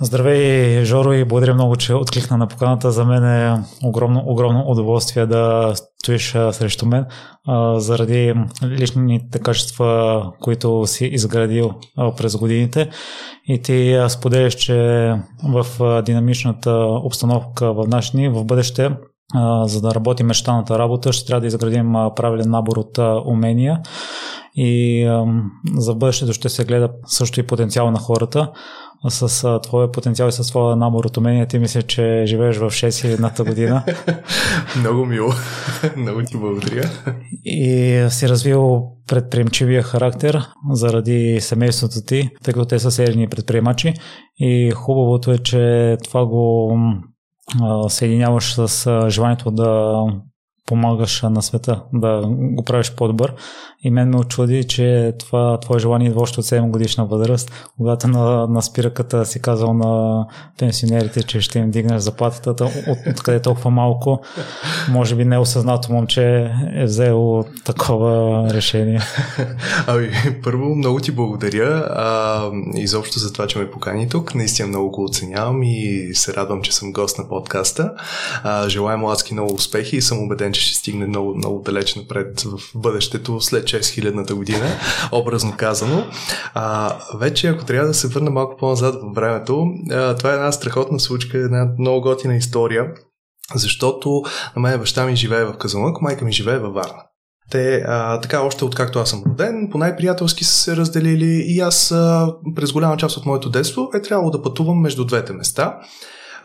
Здравей, Жоро, и благодаря много, че откликна на поканата. За мен е огромно, огромно удоволствие да стоиш срещу мен заради личните качества, които си изградил през годините. И ти споделяш, че в динамичната обстановка в наши дни, в бъдеще, за да работи мечтаната работа, ще трябва да изградим правилен набор от умения и за бъдещето ще се гледа също и потенциал на хората с твоя потенциал и с твоя набор от умения, ти мисля, че живееш в 6 едната година. Много мило. Много ти благодаря. И си развил предприемчивия характер заради семейството ти, тъй като те са серийни предприемачи. И хубавото е, че това го съединяваш с желанието да помагаш на света, да го правиш по-добър. И мен ме очуди, че това твое желание идва още от 7 годишна възраст, когато на, на спираката си казал на пенсионерите, че ще им дигнеш заплатата, от, откъде толкова малко, може би неосъзнато момче е взело такова решение. Ами, първо, много ти благодаря а, изобщо за това, че ме покани тук. Наистина много го оценявам и се радвам, че съм гост на подкаста. А, желая му адски много успехи и съм убеден, че ще стигне много, много далеч напред в бъдещето след 6000-та година, образно казано. А, вече, ако трябва да се върна малко по-назад във времето, а, това е една страхотна случка, една много готина история, защото на мен баща ми живее в Казанлък, майка ми живее във Варна. Те, а, така, още откакто аз съм роден, по най-приятелски са се разделили и аз а, през голяма част от моето детство е трябвало да пътувам между двете места.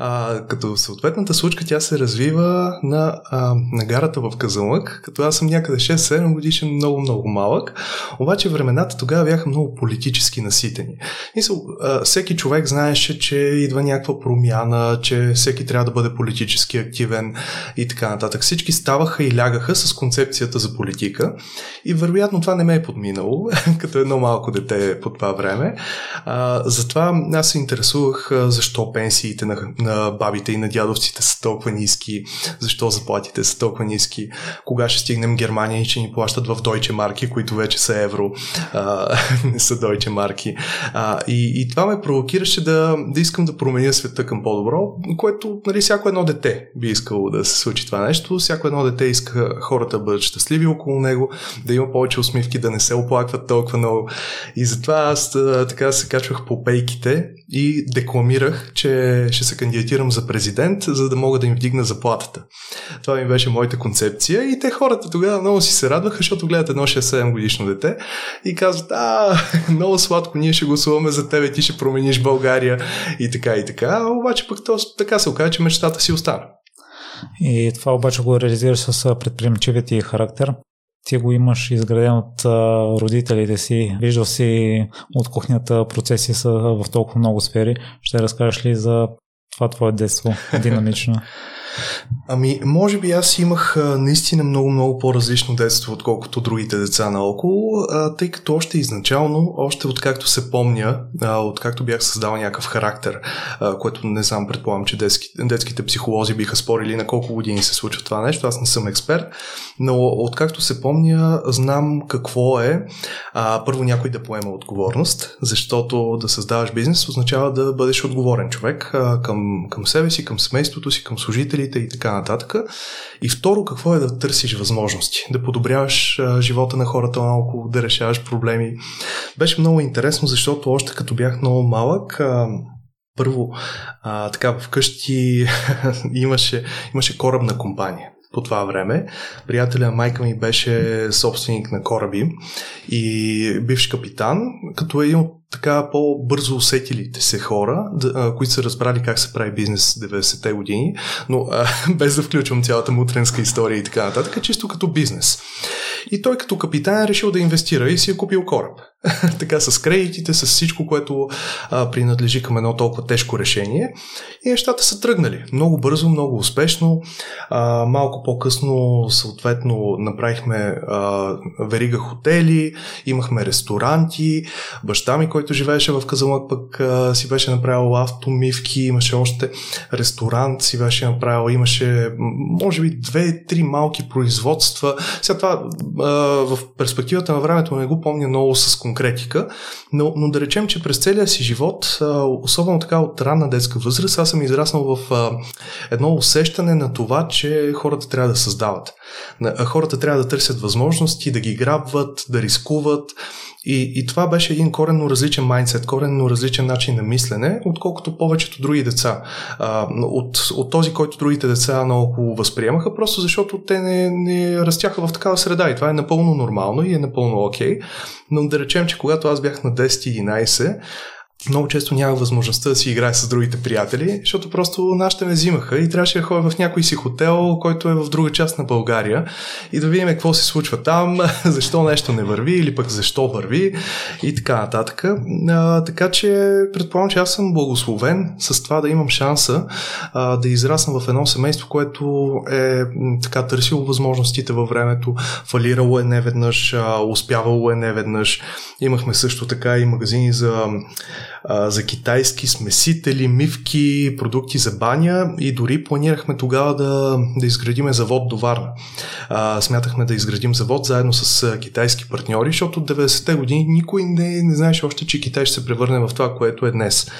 А, като съответната случка тя се развива на, а, на гарата в Казанлък, като аз съм някъде 6-7 годишен, много-много малък. Обаче времената тогава бяха много политически наситени. Мисъл, а, всеки човек знаеше, че идва някаква промяна, че всеки трябва да бъде политически активен и така нататък. Всички ставаха и лягаха с концепцията за политика и вероятно това не ме е подминало, като едно малко дете по това време. А, затова аз се интересувах защо пенсиите на, на на бабите и на дядовците са толкова ниски, защо заплатите са толкова ниски, кога ще стигнем Германия и ще ни плащат в дойче марки, които вече са евро, а, не са дойче марки. А, и, и това ме провокираше да, да искам да променя света към по-добро, което нали, всяко едно дете би искало да се случи това нещо. Всяко едно дете иска хората да бъдат щастливи около него, да има повече усмивки, да не се оплакват толкова много. И затова аз така се качвах по пейките и декламирах, че ще се кандидатирам за президент, за да мога да им вдигна заплатата. Това ми беше моята концепция и те хората тогава много си се радваха, защото гледат едно 6-7 годишно дете и казват, а, много сладко, ние ще гласуваме за тебе, ти ще промениш България и така и така. Обаче пък то, така се оказа, че мечтата си остана. И това обаче го реализираш с предприемчивият ти характер ти го имаш изграден от родителите си, виждал си от кухнята процеси са в толкова много сфери. Ще разкажеш ли за това твое детство динамично? Ами, може би аз имах наистина много-много по-различно детство, отколкото другите деца наоколо, тъй като още изначално, още откакто се помня, откакто бях създал някакъв характер, което не знам, предполагам, че детски, детските психолози биха спорили на колко години се случва това нещо, аз не съм експерт, но откакто се помня, знам какво е първо някой да поема отговорност, защото да създаваш бизнес означава да бъдеш отговорен човек към, към себе си, към семейството си, към служители приятелите и така нататък. И второ, какво е да търсиш възможности, да подобряваш а, живота на хората малко, да решаваш проблеми. Беше много интересно, защото още като бях много малък, а, първо, а, така вкъщи имаше, имаше корабна компания по това време. Приятеля майка ми беше собственик на кораби и бивш капитан, като е един от така по-бързо усетилите се хора, да, които са разбрали как се прави бизнес 90-те години, но а, без да включвам цялата мутренска история и така нататък, чисто като бизнес. И той като капитан е решил да инвестира и си е купил кораб. така с кредитите, с всичко, което а, принадлежи към едно толкова тежко решение. И нещата са тръгнали. Много бързо, много успешно. А, малко по-късно, съответно, направихме а, верига хотели, имахме ресторанти. Баща ми, който живееше в Казанлък, пък а, си беше направил автомивки, имаше още ресторант, си беше направил, имаше, може би, две-три малки производства. Сега това а, в перспективата на времето не го помня много с конкретика, но, но да речем, че през целия си живот, особено така от ранна детска възраст, аз съм израснал в едно усещане на това, че хората трябва да създават. Хората трябва да търсят възможности, да ги грабват, да рискуват, и, и това беше един коренно различен майндсет, коренно различен начин на мислене, отколкото повечето други деца. А, от, от този, който другите деца много възприемаха, просто защото те не, не растяха в такава среда и това е напълно нормално и е напълно окей. Okay. Но да речем, че когато аз бях на 10-11, много често нямах възможността да си играя с другите приятели, защото просто нашите ме взимаха и трябваше да ходя в някой си хотел, който е в друга част на България и да видим какво се случва там, защо нещо не върви или пък защо върви и така нататък. А, така че предполагам, че аз съм благословен с това да имам шанса а, да израсна в едно семейство, което е така търсило възможностите във времето, фалирало е неведнъж, а, успявало е неведнъж. Имахме също така и магазини за за китайски смесители, мивки, продукти за баня и дори планирахме тогава да, да изградиме завод до Варна. А, смятахме да изградим завод заедно с китайски партньори, защото от 90-те години никой не, не знаеше още, че Китай ще се превърне в това, което е днес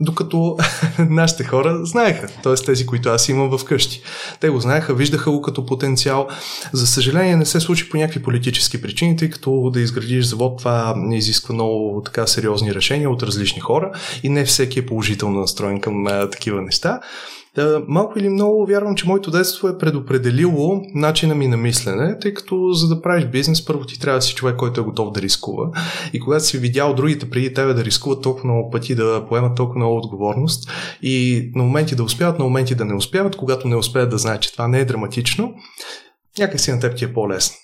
докато нашите хора знаеха, т.е. тези, които аз имам вкъщи. Те го знаеха, виждаха го като потенциал. За съжаление не се случи по някакви политически причини, тъй като да изградиш завод това изисква много така сериозни решения от различни хора и не всеки е положително настроен към а, такива неща. Да, малко или много вярвам, че моето детство е предопределило начина ми на мислене, тъй като за да правиш бизнес, първо ти трябва да си човек, който е готов да рискува. И когато си видял другите преди тебе да рискуват толкова много пъти, да поемат толкова много отговорност и на моменти да успяват, на моменти да не успяват, когато не успеят да знаят, че това не е драматично, някакси на теб ти е по-лесно.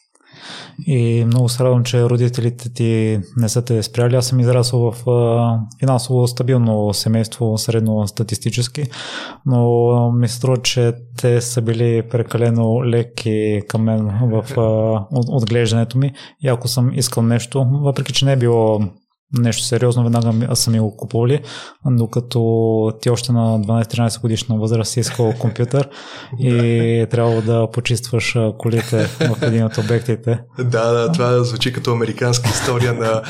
И много се радвам, че родителите ти не са те спряли. Аз съм израсъл в финансово стабилно семейство, средно статистически, но ми се струва, че те са били прекалено леки към мен в отглеждането ми. И ако съм искал нещо, въпреки че не е било нещо сериозно, веднага съм ми го купували, докато ти още на 12-13 годишна възраст си искал компютър и трябва да почистваш колите в един от обектите. Да, да, това звучи като американска история на,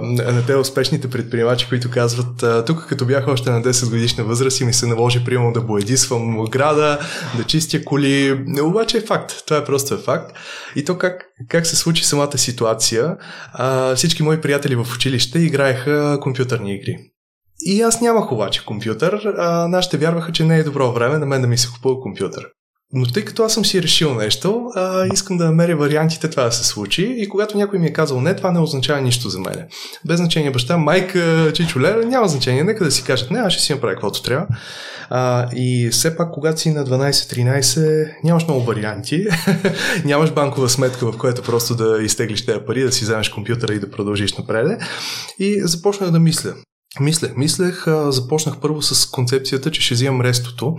на, те успешните предприемачи, които казват, тук като бях още на 10 годишна възраст и ми се наложи примерно да боядисвам града, да чистя коли, обаче е факт, това е просто е факт. И то как, как се случи самата ситуация, всички мои приятели в училище училище играеха компютърни игри. И аз нямах обаче компютър, а нашите вярваха, че не е добро време на мен да ми се купува компютър. Но тъй като аз съм си решил нещо, а, искам да намеря вариантите това да се случи и когато някой ми е казал не, това не означава нищо за мене. Без значение баща, майка, чичо, лера, няма значение. Нека да си кажат не, аз ще си направя каквото трябва. А, и все пак, когато си на 12-13, нямаш много варианти. нямаш банкова сметка, в която просто да изтеглиш тези пари, да си вземеш компютъра и да продължиш напред. И започнах да мисля. Мислех, мислех, започнах първо с концепцията, че ще взимам рестото,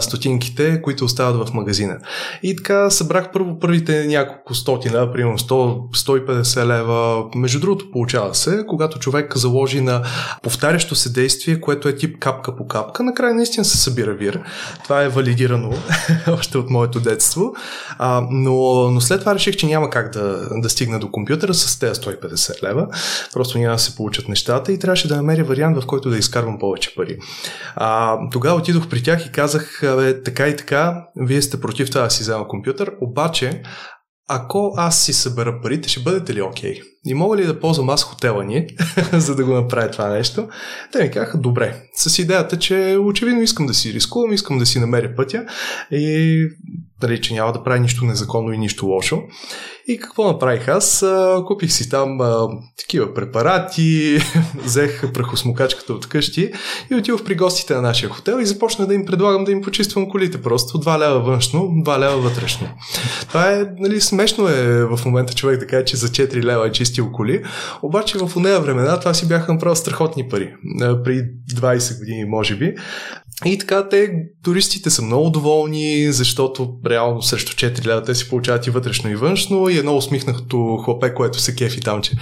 стотинките, които остават в магазина. И така събрах първо първите няколко стотин лева, примерно 100-150 лева. Между другото, получава се, когато човек заложи на повтарящо се действие, което е тип капка по капка, накрая наистина се събира вир. Това е валидирано още от моето детство. А, но, но след това реших, че няма как да, да стигна до компютъра с тези 150 лева. Просто няма да се получат нещата и трябваше да намеря вариант, в който да изкарвам повече пари. А, тогава отидох при тях и казах, бе, така и така, вие сте против това да си взема компютър, обаче ако аз си събера парите, ще бъдете ли окей? Okay? И мога ли да ползвам аз хотела ни, за да го направя това нещо? Те ми казаха, добре. С идеята, че очевидно искам да си рискувам, искам да си намеря пътя и дали, че няма да прави нищо незаконно и нищо лошо. И какво направих аз? Купих си там а, такива препарати, взех прахосмокачката от къщи и отидох при гостите на нашия хотел и започна да им предлагам да им почиствам колите. Просто 2 лева външно, 2 лева вътрешно. Това е, нали, смешно е в момента човек да каже, че за 4 лева е чистил коли, обаче в нея времена това си бяха направо страхотни пари. При 20 години, може би. И така, те, туристите са много доволни, защото реално срещу 4 лева те си получават и вътрешно и външно и едно усмихнато хлапе, което се кефи там, че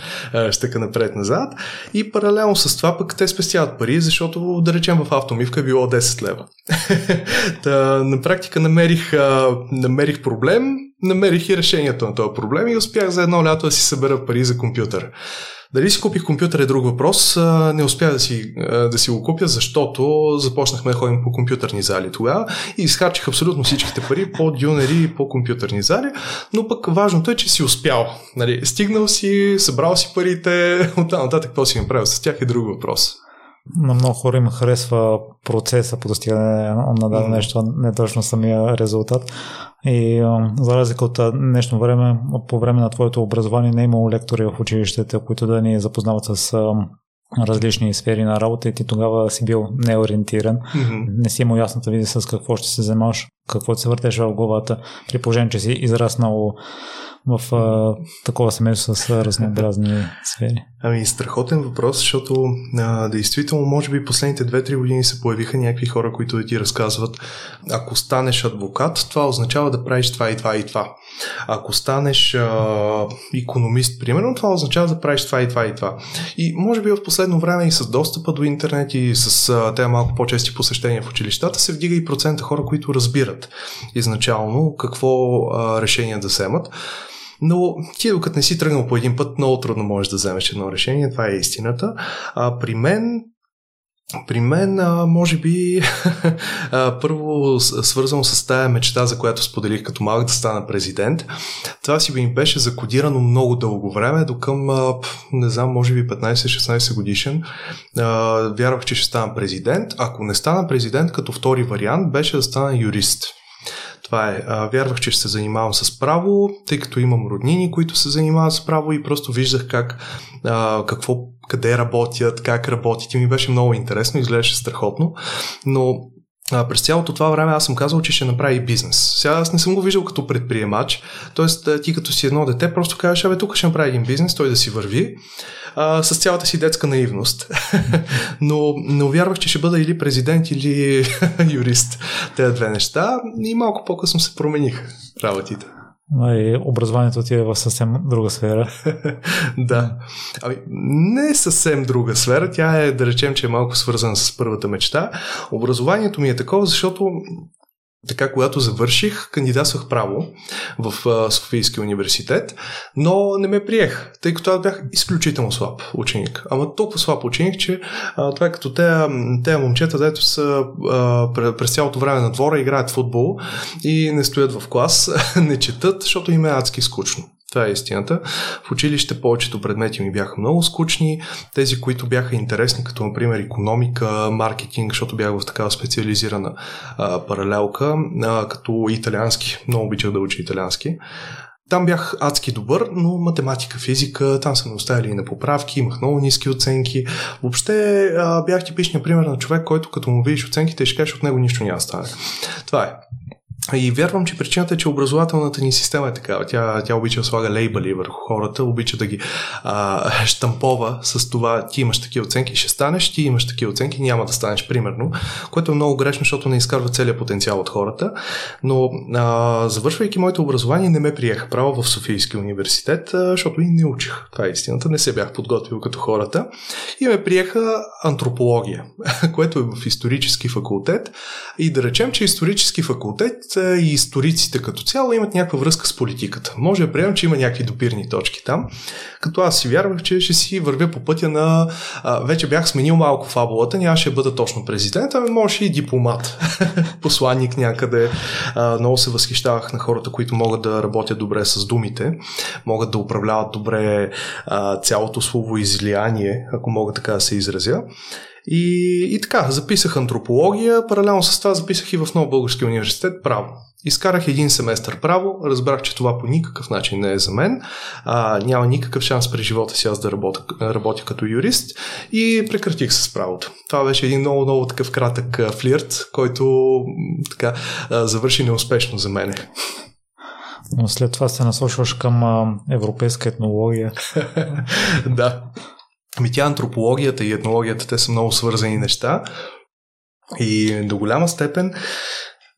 щека напред-назад. И паралелно с това пък те спестяват пари, защото да речем в автомивка е било 10 лева. Та, на практика намерих, намерих проблем, намерих и решението на този проблем и успях за едно лято да си събера пари за компютър. Дали си купих компютър е друг въпрос. Не успях да си, да си го купя, защото започнахме да ходим по компютърни зали тогава и изхарчих абсолютно всичките пари по дюнери и по компютърни зали, но пък важното е, че си успял. Нали, стигнал си, събрал си парите, оттам нататък какво си направил с тях е друг въпрос на много хора им харесва процеса по достигане на дадено нещо, не точно самия резултат. И за разлика от днешно време, по време на твоето образование не е имало лектори в училищата, които да ни запознават с различни сфери на работа и ти тогава си бил неориентиран. Mm-hmm. Не си имал ясно да види с какво ще се занимаваш, какво се въртеш в главата, при положение, че си израснал в а, такова семейство с разнообразни сфери? Ами, страхотен въпрос, защото а, действително, може би последните 2-3 години се появиха някакви хора, които да ти разказват, ако станеш адвокат, това означава да правиш това и това и това. Ако станеш а, економист, примерно, това означава да правиш това и това и това. И може би в последно време и с достъпа до интернет и с а, тези малко по-чести посещения в училищата се вдига и процента хора, които разбират изначално какво а, решение да вземат. Но ти, докато не си тръгнал по един път, много трудно можеш да вземеш едно решение. Това е истината. А, при мен при мен, а, може би, а, първо свързано с тая мечта, за която споделих като малък да стана президент. Това си ми беше закодирано много дълго време, до към, а, не знам, може би 15-16 годишен. А, вярвах, че ще стана президент. Ако не стана президент, като втори вариант, беше да стана юрист. Това е. А, вярвах, че ще се занимавам с право, тъй като имам роднини, които се занимават с право и просто виждах как, а, какво, къде работят, как работят и ми беше много интересно, изглеждаше страхотно, но а, през цялото това време аз съм казал, че ще направи бизнес. Сега аз не съм го виждал като предприемач, т.е. ти като си едно дете, просто казваш, абе тук ще направи един бизнес, той да си върви а, с цялата си детска наивност. но, но вярвах, че ще бъда или президент, или юрист. Тези две неща и малко по-късно се промениха работите. И образованието ти е в съвсем друга сфера. да. Ами, не е съвсем друга сфера. Тя е, да речем, че е малко свързана с първата мечта. Образованието ми е такова, защото така, когато завърших, кандидатствах право в Софийския университет, но не ме приех, тъй като аз бях изключително слаб ученик. Ама толкова слаб ученик, че а, това е като те, те момчета, дето са а, през цялото време на двора, играят футбол и не стоят в клас, не четат, защото им е адски скучно. Това е истината. В училище повечето предмети ми бяха много скучни. Тези, които бяха интересни, като например економика, маркетинг, защото бях в такава специализирана а, паралелка, а, като италиански. Много обичах да уча италиански. Там бях адски добър, но математика, физика, там са ме оставили и на поправки, имах много ниски оценки. Въобще а, бях типичният пример на човек, който като му видиш оценките ще кажеш от него нищо няма стане. Това е. И вярвам, че причината е, че образователната ни система е такава. Тя, тя обича да слага лейбали върху хората, обича да ги а, штампова с това ти имаш такива оценки, ще станеш, ти имаш такива оценки, няма да станеш, примерно, което е много грешно, защото не изкарва целият потенциал от хората. Но а, завършвайки моето образование, не ме приеха право в Софийския университет, а, защото и не учих. Това е истината, не се бях подготвил като хората. И ме приеха антропология, което е в исторически факултет. И да речем, че исторически факултет и историците като цяло имат някаква връзка с политиката. Може да приемем, че има някакви допирни точки там, като аз си вярвах, че ще си вървя по пътя на... А, вече бях сменил малко фабулата, нямаше да бъда точно президент, ами може и дипломат, посланник някъде. А, много се възхищавах на хората, които могат да работят добре с думите, могат да управляват добре а, цялото слово излияние, ако мога така да се изразя. И, и така, записах антропология, паралелно с това записах и в Нов Български университет право. Изкарах един семестър право, разбрах, че това по никакъв начин не е за мен, а, няма никакъв шанс през живота си аз да работя, работя като юрист и прекратих с правото. Това беше един много, много такъв кратък флирт, който така завърши неуспешно за мене. Но след това се насочваш към европейска етнология. да. Ами тя антропологията и етнологията, те са много свързани неща. И до голяма степен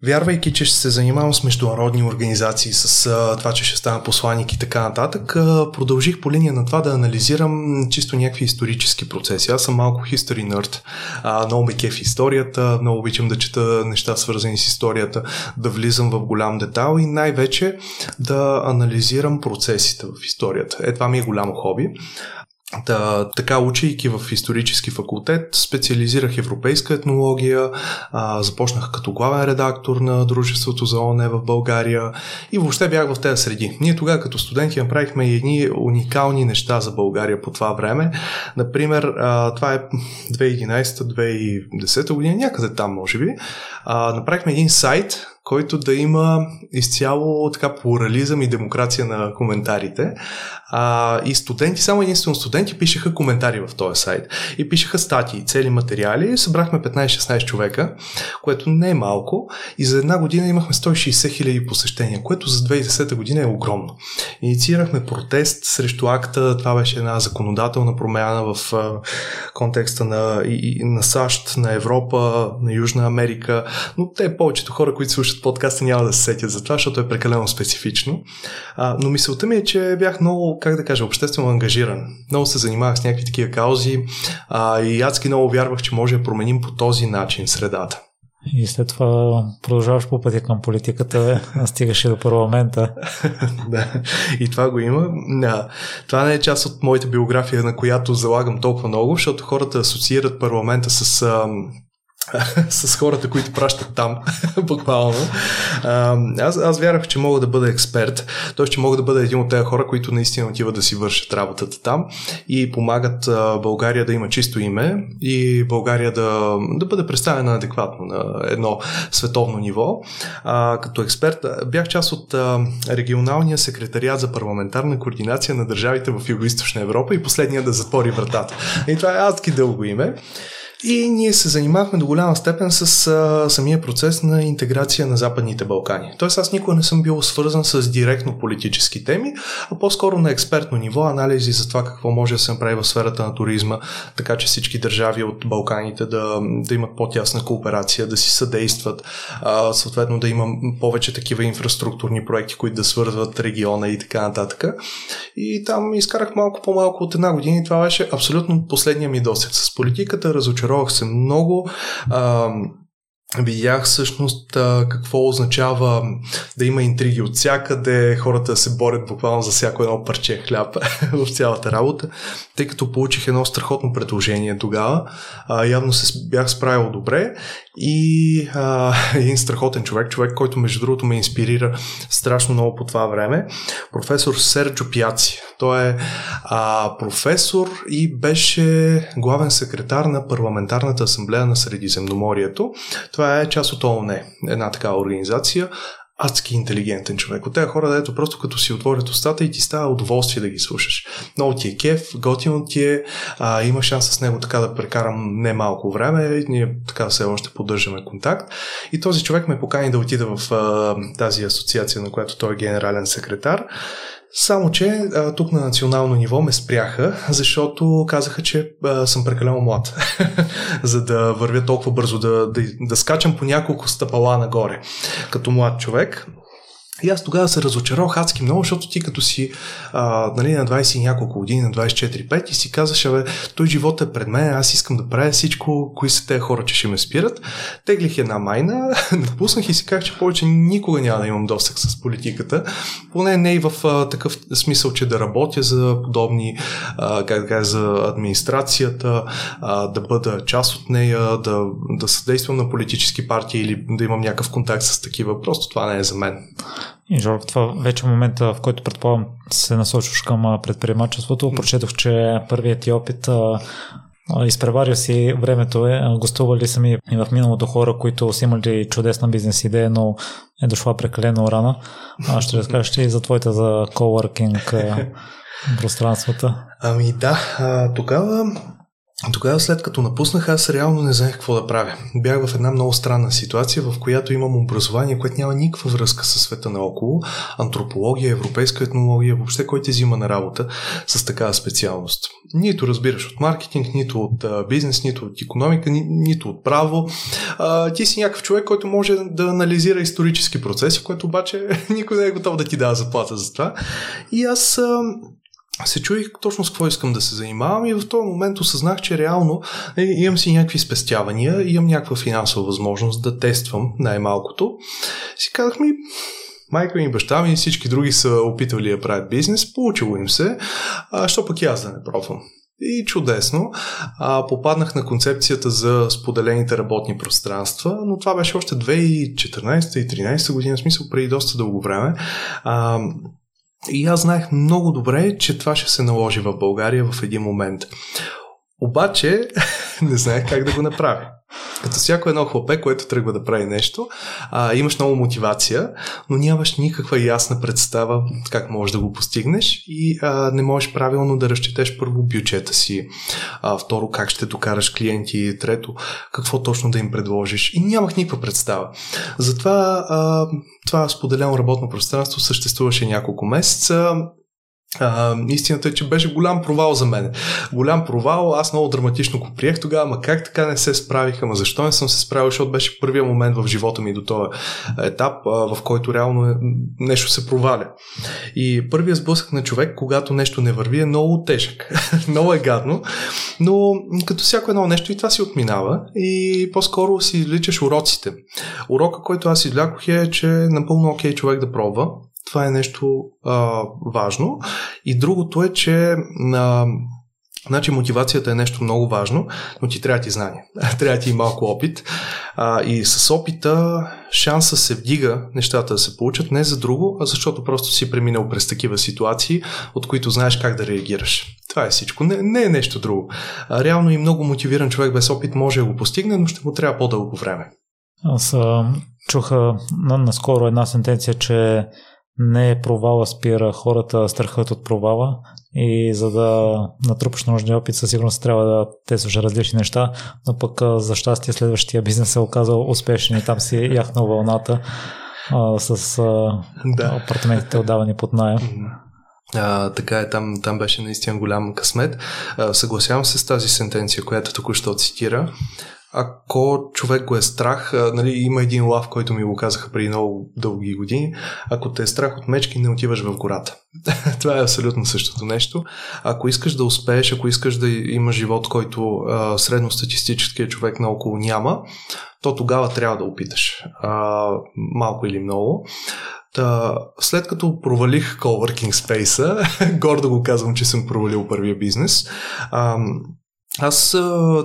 Вярвайки, че ще се занимавам с международни организации, с а, това, че ще стана посланник и така нататък, а, продължих по линия на това да анализирам чисто някакви исторически процеси. Аз съм малко history nerd. А, много ме кеф историята, много обичам да чета неща свързани с историята, да влизам в голям детал и най-вече да анализирам процесите в историята. Е, това ми е голямо хоби. Та, така, учейки в исторически факултет, специализирах европейска етнология, а, започнах като главен редактор на Дружеството за ОНЕ в България и въобще бях в тези среди. Ние тогава като студенти направихме едни уникални неща за България по това време. Например, а, това е 2011-2010 година, някъде там може би. А, направихме един сайт, който да има изцяло така плурализъм и демокрация на коментарите. А, и студенти, само единствено студенти, пишеха коментари в този сайт. И пишеха статии, цели материали. Събрахме 15-16 човека, което не е малко. И за една година имахме 160 хиляди посещения, което за 2010 година е огромно. Инициирахме протест срещу акта. Това беше една законодателна промяна в контекста на, и, на САЩ, на Европа, на Южна Америка. Но те повечето хора, които слушат подкаста, няма да се сетят за това, защото е прекалено специфично. А, но мисълта ми е, че бях много как да кажа, обществено ангажиран. Много се занимавах с някакви такива каузи а, и адски много вярвах, че може да променим по този начин средата. И след това продължаваш по пътя към политиката, стигаш и до парламента. да, и това го има. Да. Това не е част от моята биография, на която залагам толкова много, защото хората асоциират парламента с с хората, които пращат там, буквално. аз, аз вярвах, че мога да бъда експерт, т.е. че мога да бъда един от тези хора, които наистина отиват да си вършат работата там и помагат България да има чисто име и България да, да бъде представена адекватно на едно световно ниво. А, като експерт бях част от а, регионалния секретариат за парламентарна координация на държавите в Юго-Источна Европа и последния да затвори вратата. И това е адски дълго име. И ние се занимахме до голяма степен с а, самия процес на интеграция на Западните Балкани. Тоест аз никога не съм бил свързан с директно политически теми, а по-скоро на експертно ниво анализи за това какво може да се направи в сферата на туризма, така че всички държави от Балканите да, да имат по-тясна кооперация, да си съдействат, а, съответно да има повече такива инфраструктурни проекти, които да свързват региона и така нататък. И там изкарах малко по-малко от една година и това беше абсолютно последния ми досек с политиката, разочарован разочаровах се много. А, видях всъщност какво означава да има интриги от всякъде, хората да се борят буквално за всяко едно парче хляб в цялата работа, тъй като получих едно страхотно предложение тогава. Явно се бях справил добре и а, един страхотен човек, човек, който между другото ме инспирира страшно много по това време, професор Серджо Пяци. Той е а, професор и беше главен секретар на Парламентарната асамблея на Средиземноморието. Това е част от ООН, една такава организация адски интелигентен човек. От тези хора, дето просто като си отворят устата и ти става удоволствие да ги слушаш. Много ти е кеф, готино ти е, а, има шанс с него така да прекарам не малко време, ние така все още поддържаме контакт. И този човек ме покани да отида в а, тази асоциация, на която той е генерален секретар. Само, че а, тук на национално ниво ме спряха, защото казаха, че а, съм прекалено млад, за да вървя толкова бързо, да, да, да скачам по няколко стъпала нагоре като млад човек. И аз тогава се разочаровах адски много, защото ти като си а, нали, на 20 и няколко години, на 24-5 и си казваш, абе, той живот е пред мен, аз искам да правя всичко, кои са тези хора, че ще ме спират. Теглих една майна, напуснах и си казах, че повече никога няма да имам досък с политиката. Поне не и в а, такъв смисъл, че да работя за подобни, а, как да кажа, за администрацията, а, да бъда част от нея, да, да съдействам на политически партии или да имам някакъв контакт с такива. Просто това не е за мен. И Жор, това вече е момента, в който предполагам се насочваш към предприемачеството. Прочетох, че първият ти опит изпреварил си времето е, гостували сами и в миналото хора, които са имали чудесна бизнес идея, но е дошла прекалено рано. А ще разкажеш и за твоята за coworking пространствата? Ами да, тогава тогава, след като напуснах, аз реално не знаех какво да правя. Бях в една много странна ситуация, в която имам образование, което няма никаква връзка с света наоколо. Антропология, европейска етнология, въобще кой ти взима на работа с такава специалност. Нито разбираш от маркетинг, нито от бизнес, нито от економика, ни, нито от право. А, ти си някакъв човек, който може да анализира исторически процеси, което обаче никой не е готов да ти дава заплата за това. И аз а, се чуих точно с какво искам да се занимавам и в този момент осъзнах, че реално е, имам си някакви спестявания, имам някаква финансова възможност да тествам най-малкото. Си казах ми, майка ми баща ми и всички други са опитвали да правят бизнес, получило им се, а що пък и аз да не пробвам. И чудесно. А, попаднах на концепцията за споделените работни пространства, но това беше още 2014 и 2013 година, в смисъл преди доста дълго време. А, и аз знаех много добре, че това ще се наложи в България в един момент. Обаче не знаех как да го направя. Като всяко едно хлопе, което тръгва да прави нещо, а, имаш много мотивация, но нямаш никаква ясна представа как можеш да го постигнеш и а, не можеш правилно да разчетеш първо бюджета си, а, второ как ще докараш клиенти, трето какво точно да им предложиш. И нямах никаква представа. Затова а, това споделено работно пространство съществуваше няколко месеца. А, истината е, че беше голям провал за мен. Голям провал, аз много драматично го приех тогава, ма как така не се справих, ама защо не съм се справил, защото беше първия момент в живота ми до този етап, а, в който реално нещо се проваля. И първия сблъсък на човек, когато нещо не върви, е много тежък. много е гадно, но като всяко едно нещо и това си отминава и по-скоро си изличаш уроците. Урока, който аз излякох е, че е напълно окей човек да пробва, това е нещо а, важно. И другото е, че а, Значи мотивацията е нещо много важно, но ти трябва ти знание. трябва ти и малко опит. А, и с опита шанса се вдига нещата да се получат не за друго, а защото просто си преминал през такива ситуации, от които знаеш как да реагираш. Това е всичко. Не, не е нещо друго. А, реално и много мотивиран човек без опит може да го постигне, но ще му трябва по-дълго време. Аз чуха наскоро една сентенция, че не е провала спира хората страхът от провала и за да натрупаш нужния опит със сигурност трябва да тестваш различни неща, но пък за щастие следващия бизнес се оказал успешен и там си яхнал вълната а, с а, да. апартаментите отдавани под найем. А, така е, там, там беше наистина голям късмет. А, съгласявам се с тази сентенция, която току-що цитира ако човек го е страх, нали, има един лав, който ми го казаха преди много дълги години, ако те е страх от мечки, не отиваш в гората. Това е абсолютно същото нещо. Ако искаш да успееш, ако искаш да имаш живот, който а, средностатистическият човек наоколо няма, то тогава трябва да опиташ. А, малко или много. Та, след като провалих Coworking Space, гордо го казвам, че съм провалил първия бизнес, а, аз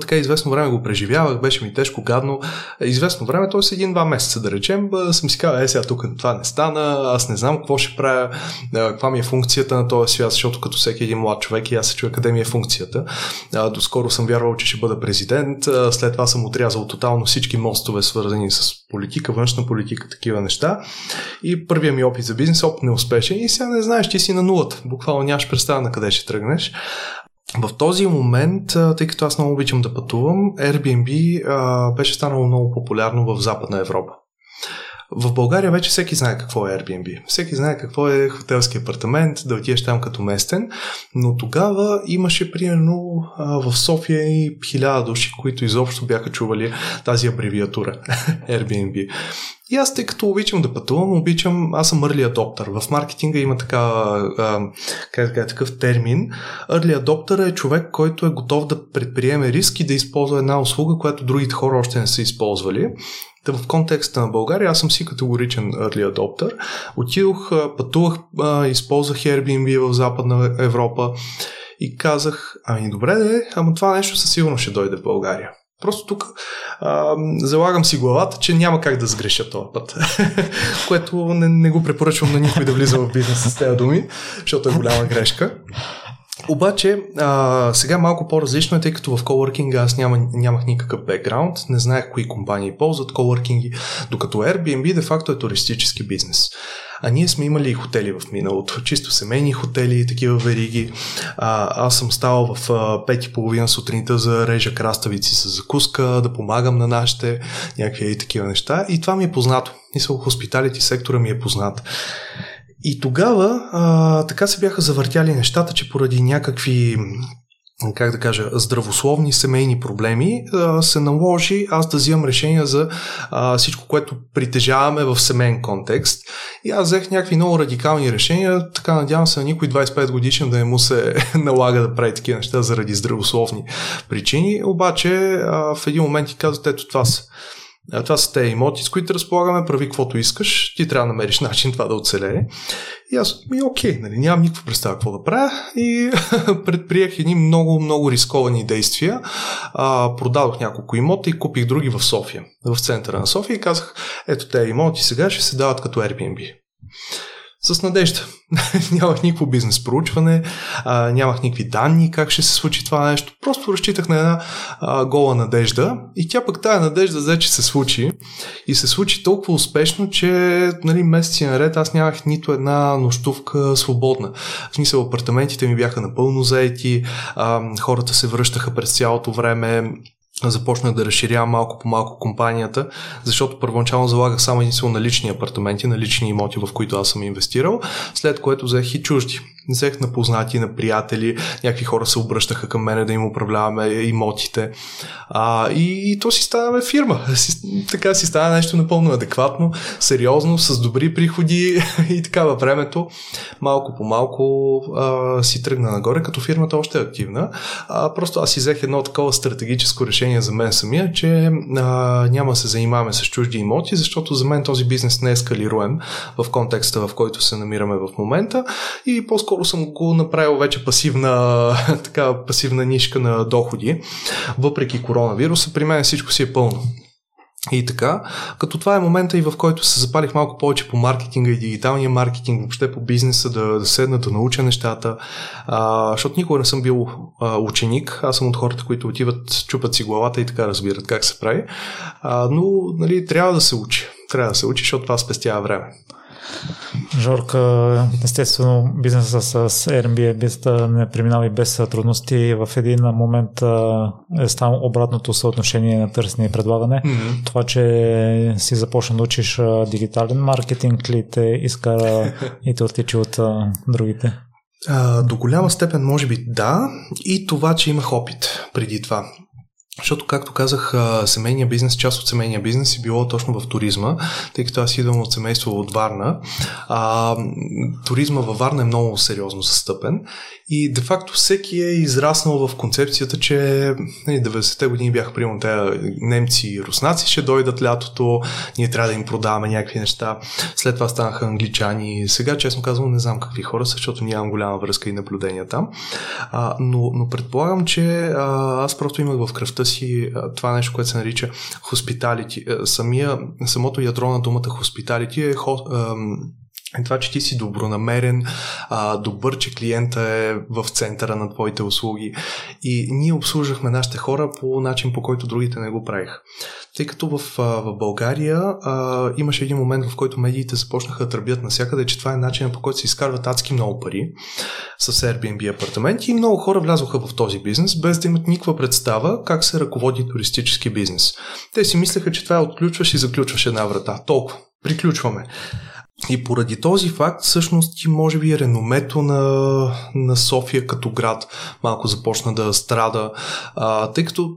така известно време го преживявах, беше ми тежко, гадно. Известно време, т.е. един-два месеца да речем, съм си казал, е сега тук това не стана, аз не знам какво ще правя, каква ми е функцията на този свят, защото като всеки един млад човек и аз се чуя къде ми е функцията. Доскоро съм вярвал, че ще бъда президент, след това съм отрязал тотално всички мостове, свързани с политика, външна политика, такива неща. И първият ми опит за бизнес, опит неуспешен и сега не знаеш, ти си на нулата. Буквално нямаш представа на къде ще тръгнеш. В този момент, тъй като аз много обичам да пътувам, Airbnb а, беше станало много популярно в Западна Европа. В България вече всеки знае какво е Airbnb. Всеки знае какво е хотелски апартамент, да отидеш там като местен, но тогава имаше примерно в София и хиляда души, които изобщо бяха чували тази абревиатура Airbnb. И аз, тъй като обичам да пътувам, обичам, аз съм early adopter. В маркетинга има така, а, как да такъв термин. Early adopter е човек, който е готов да предприеме риск и да използва една услуга, която другите хора още не са използвали. Та в контекста на България аз съм си категоричен early adopter. Отидох, пътувах, използвах Airbnb в Западна Европа и казах, ами добре, де, ама това нещо със сигурност ще дойде в България. Просто тук а, залагам си главата, че няма как да сгреша този път. Което не, не го препоръчвам на никой да влиза в бизнес с тези думи, защото е голяма грешка. Обаче, а, сега малко по-различно е, тъй като в коворкинга аз няма, нямах никакъв бекграунд, не знаех кои компании ползват коворкинги, докато Airbnb де-факто е туристически бизнес. А ние сме имали и хотели в миналото, чисто семейни хотели такива вериги. А, аз съм ставал в пет и половина сутринта за режа краставици с закуска, да помагам на нашите, някакви и такива неща. И това ми е познато. Мисля, хоспиталити сектора ми е познат. И тогава а, така се бяха завъртяли нещата, че поради някакви как да кажа, здравословни семейни проблеми, се наложи аз да взимам решения за всичко, което притежаваме в семейен контекст. И аз взех някакви много радикални решения, така надявам се на никой 25 годишен да не му се налага да прави такива неща заради здравословни причини. Обаче в един момент ти казват, ето това са това са те имоти, с които разполагаме, прави каквото искаш, ти трябва да намериш начин това да оцелее. И аз, ми окей, нали, нямам никаква представа какво да правя. И предприех едни много, много рисковани действия. А, продадох няколко имота и купих други в София, в центъра на София и казах, ето тези имоти сега ще се дават като Airbnb с надежда. нямах никакво бизнес проучване, а, нямах никакви данни как ще се случи това нещо. Просто разчитах на една а, гола надежда и тя пък тая надежда взе, че се случи. И се случи толкова успешно, че нали, месеци наред аз нямах нито една нощувка свободна. В смисъл апартаментите ми бяха напълно заети, а, хората се връщаха през цялото време, започнах да разширявам малко по малко компанията, защото първоначално залагах само единствено на лични апартаменти, на лични имоти, в които аз съм инвестирал, след което взех и чужди взех на познати, на приятели, някакви хора се обръщаха към мене да им управляваме имотите. А, и, и то си става фирма. Си, така си става нещо напълно адекватно, сериозно, с добри приходи и така във времето. Малко по малко а, си тръгна нагоре, като фирмата още е активна. А, просто аз си взех едно такова стратегическо решение за мен самия, че а, няма се занимаваме с чужди имоти, защото за мен този бизнес не е скалируем в контекста, в който се намираме в момента и по-скоро по-скоро съм го направил вече пасивна, така, пасивна нишка на доходи. Въпреки коронавируса, при мен всичко си е пълно. И така, като това е момента и в който се запалих малко повече по маркетинга и дигиталния маркетинг, въобще по бизнеса, да, да седна, да науча нещата, а, защото никога не съм бил а, ученик, аз съм от хората, които отиват, чупат си главата и така разбират как се прави, а, но нали, трябва да се учи, трябва да се учи, защото това спестява време. Жорка, естествено, бизнеса с Airbnb не преминава и без трудности. В един момент е станало обратното съотношение на търсене и предлагане. Mm-hmm. Това, че си започна да учиш дигитален маркетинг ли те изкара и те отличи от другите? А, до голяма степен, може би да, и това, че имах опит преди това. Защото, както казах, семейния бизнес, част от семейния бизнес е било точно в туризма, тъй като аз идвам от семейство от Варна. А, туризма във Варна е много сериозно застъпен и де-факто всеки е израснал в концепцията, че 90-те нали, години бяха примерно те немци и руснаци ще дойдат лятото, ние трябва да им продаваме някакви неща. След това станаха англичани. Сега, честно казвам, не знам какви хора са, защото нямам голяма връзка и наблюдения там. А, но, но предполагам, че а, аз просто имах в кръвта си а, това нещо, което се нарича хоспиталити. Самия, самото ядро на думата хоспиталити е хо, а, е това, че ти си добронамерен, а, добър, че клиента е в центъра на твоите услуги. И ние обслужвахме нашите хора по начин, по който другите не го правиха. Тъй като в, в България а, имаше един момент, в който медиите започнаха да тръбят навсякъде, че това е начинът по който се изкарват адски много пари с Airbnb апартаменти и много хора влязоха в този бизнес, без да имат никаква представа как се ръководи туристически бизнес. Те си мислеха, че това е отключваш и заключваш една врата. Толкова. Приключваме. И поради този факт, всъщност, може би реномето на, на София като град малко започна да страда, а, тъй като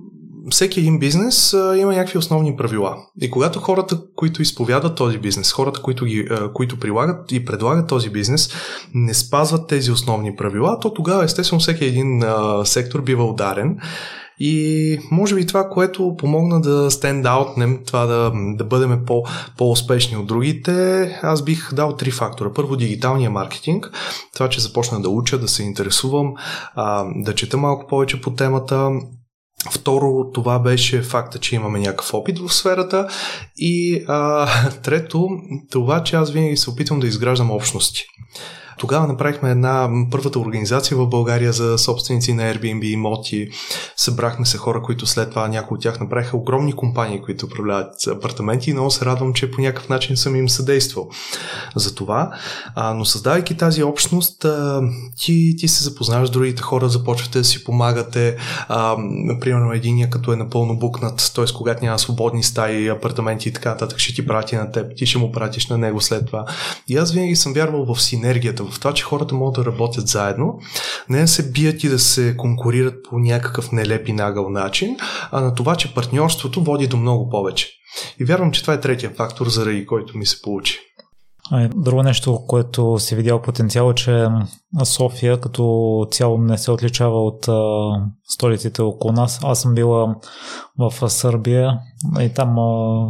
всеки един бизнес а, има някакви основни правила. И когато хората, които изповядат този бизнес, хората, които, ги, а, които прилагат и предлагат този бизнес, не спазват тези основни правила, то тогава естествено всеки един а, сектор бива ударен. И може би това, което помогна да стендаутнем, това да, да бъдем по, по-успешни от другите, аз бих дал три фактора. Първо, дигиталния маркетинг. Това, че започна да уча, да се интересувам, а, да чета малко повече по темата, Второ, това беше факта, че имаме някакъв опит в сферата. И а, трето, това, че аз винаги се опитвам да изграждам общности. Тогава направихме една първата организация в България за собственици на Airbnb имоти. Събрахме се хора, които след това някои от тях направиха огромни компании, които управляват апартаменти и много се радвам, че по някакъв начин съм им съдействал за това. А, но създавайки тази общност, а, ти, ти се запознаваш с другите хора, започвате да си помагате. А, примерно единия като е напълно букнат, т.е. когато няма свободни стаи, апартаменти и така нататък, ще ти прати на теб, ти ще му пратиш на него след това. И аз винаги съм вярвал в синергията, в това, че хората могат да работят заедно, не да се бият и да се конкурират по някакъв нелеп и нагъл начин, а на това, че партньорството води до много повече. И вярвам, че това е третия фактор, заради който ми се получи. Друго нещо, което си видял потенциал е, че София като цяло не се отличава от а, столиците около нас. Аз съм била в Сърбия и там а,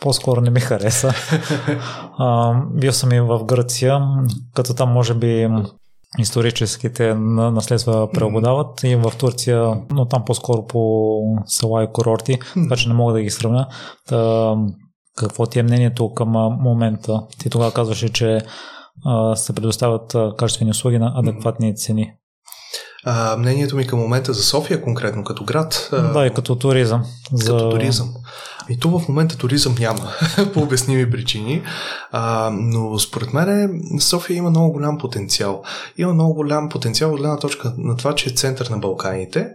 по-скоро не ми хареса. А, бил съм и в Гърция, като там може би историческите наследства преобладават и в Турция, но там по-скоро по села и курорти, така че не мога да ги сравня. Та, какво ти е мнението към момента? Ти тогава казваше, че а, се предоставят качествени услуги на адекватни цени. А, мнението ми към момента за София конкретно като град. Да, и като туризъм. Като за... туризъм. И то в момента туризъм няма, по обясними причини, а, но според мен София има много голям потенциал. Има много голям потенциал от гледна точка на това, че е център на Балканите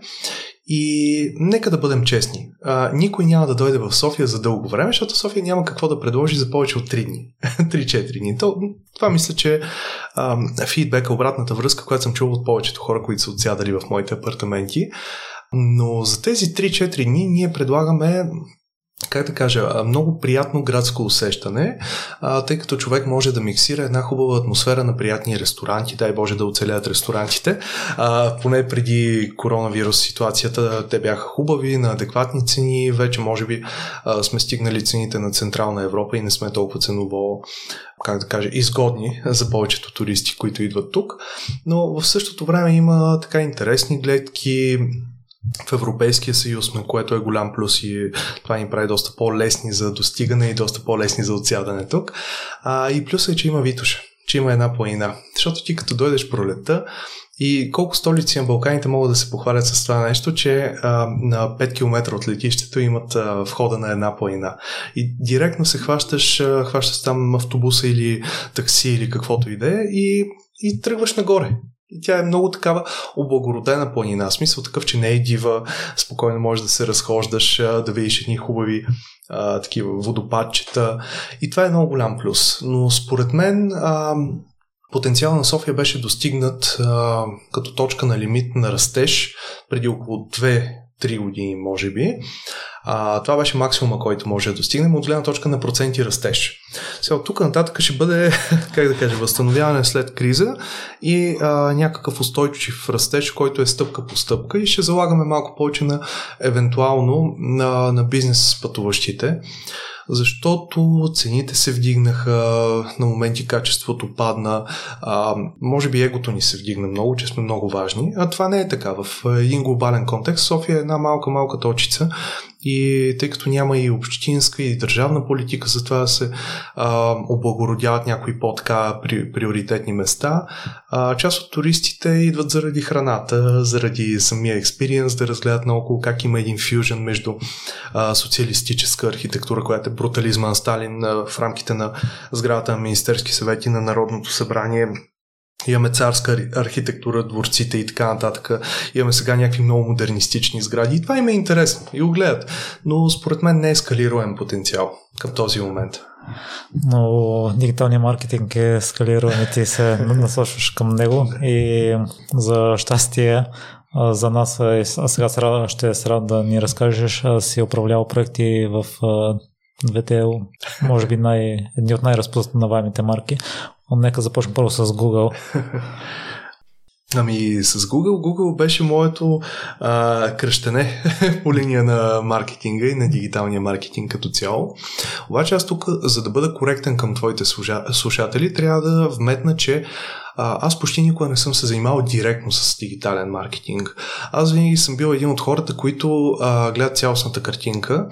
и нека да бъдем честни. А, никой няма да дойде в София за дълго време, защото София няма какво да предложи за повече от 3 дни. 3-4 дни. То, това мисля, че а, фидбека, обратната връзка, която съм чувал от повечето хора, които са отсядали в моите апартаменти. Но за тези 3-4 дни ние предлагаме как да кажа, много приятно градско усещане, тъй като човек може да миксира една хубава атмосфера на приятни ресторанти, дай Боже да оцелят ресторантите. Поне преди коронавирус ситуацията те бяха хубави, на адекватни цени, вече може би сме стигнали цените на Централна Европа и не сме толкова ценово как да кажа, изгодни за повечето туристи, които идват тук. Но в същото време има така интересни гледки, в Европейския съюз, на което е голям плюс и това ни прави доста по-лесни за достигане и доста по-лесни за отсядане тук. А, и плюсът е, че има Витуша, че има една планина. Защото ти като дойдеш пролета и колко столици на Балканите могат да се похвалят с това нещо, че а, на 5 км от летището имат а, входа на една планина. И директно се хващаш, а, хващаш там автобуса или такси или каквото и да е и тръгваш нагоре. Тя е много такава облагородена планина. Смисъл такъв, че не е дива, спокойно можеш да се разхождаш, да видиш едни хубави а, такива водопадчета. И това е много голям плюс. Но според мен а, потенциал на София беше достигнат а, като точка на лимит на растеж преди около 2-3 години, може би. А, това беше максимума, който може да достигнем от гледна точка на проценти растеж. Сега от тук нататък ще бъде, как да кажа, възстановяване след криза и а, някакъв устойчив растеж, който е стъпка по стъпка и ще залагаме малко повече на евентуално на, на бизнес пътуващите защото цените се вдигнаха, на моменти качеството падна, а, може би егото ни се вдигна много, че сме много важни, а това не е така. В един глобален контекст София е една малка-малка точица и тъй като няма и общинска и държавна политика за това да се а, облагородяват някои по-така при, приоритетни места, а, част от туристите идват заради храната, заради самия експириенс, да разгледат наоколо как има един фюжен между а, социалистическа архитектура, която е брутализма на Сталин а, в рамките на сградата на Министерски съвети на Народното събрание Имаме царска архитектура, дворците и така нататък. Имаме сега някакви много модернистични сгради и това им е интересно и го гледат. Но според мен не е скалируем потенциал към този момент. Но дигиталният маркетинг е скалируем и ти се насочваш към него и за щастие за нас, а сега ще се рад да ни разкажеш, си управлял проекти в двете, може би най, едни от най-разпознаваемите марки. Нека започнем първо с Google. Ами с Google, Google беше моето а, кръщене по линия на маркетинга и на дигиталния маркетинг като цяло. Обаче аз тук, за да бъда коректен към твоите слушатели, трябва да вметна, че аз почти никога не съм се занимавал директно с дигитален маркетинг. Аз винаги съм бил един от хората, които а, гледат цялостната картинка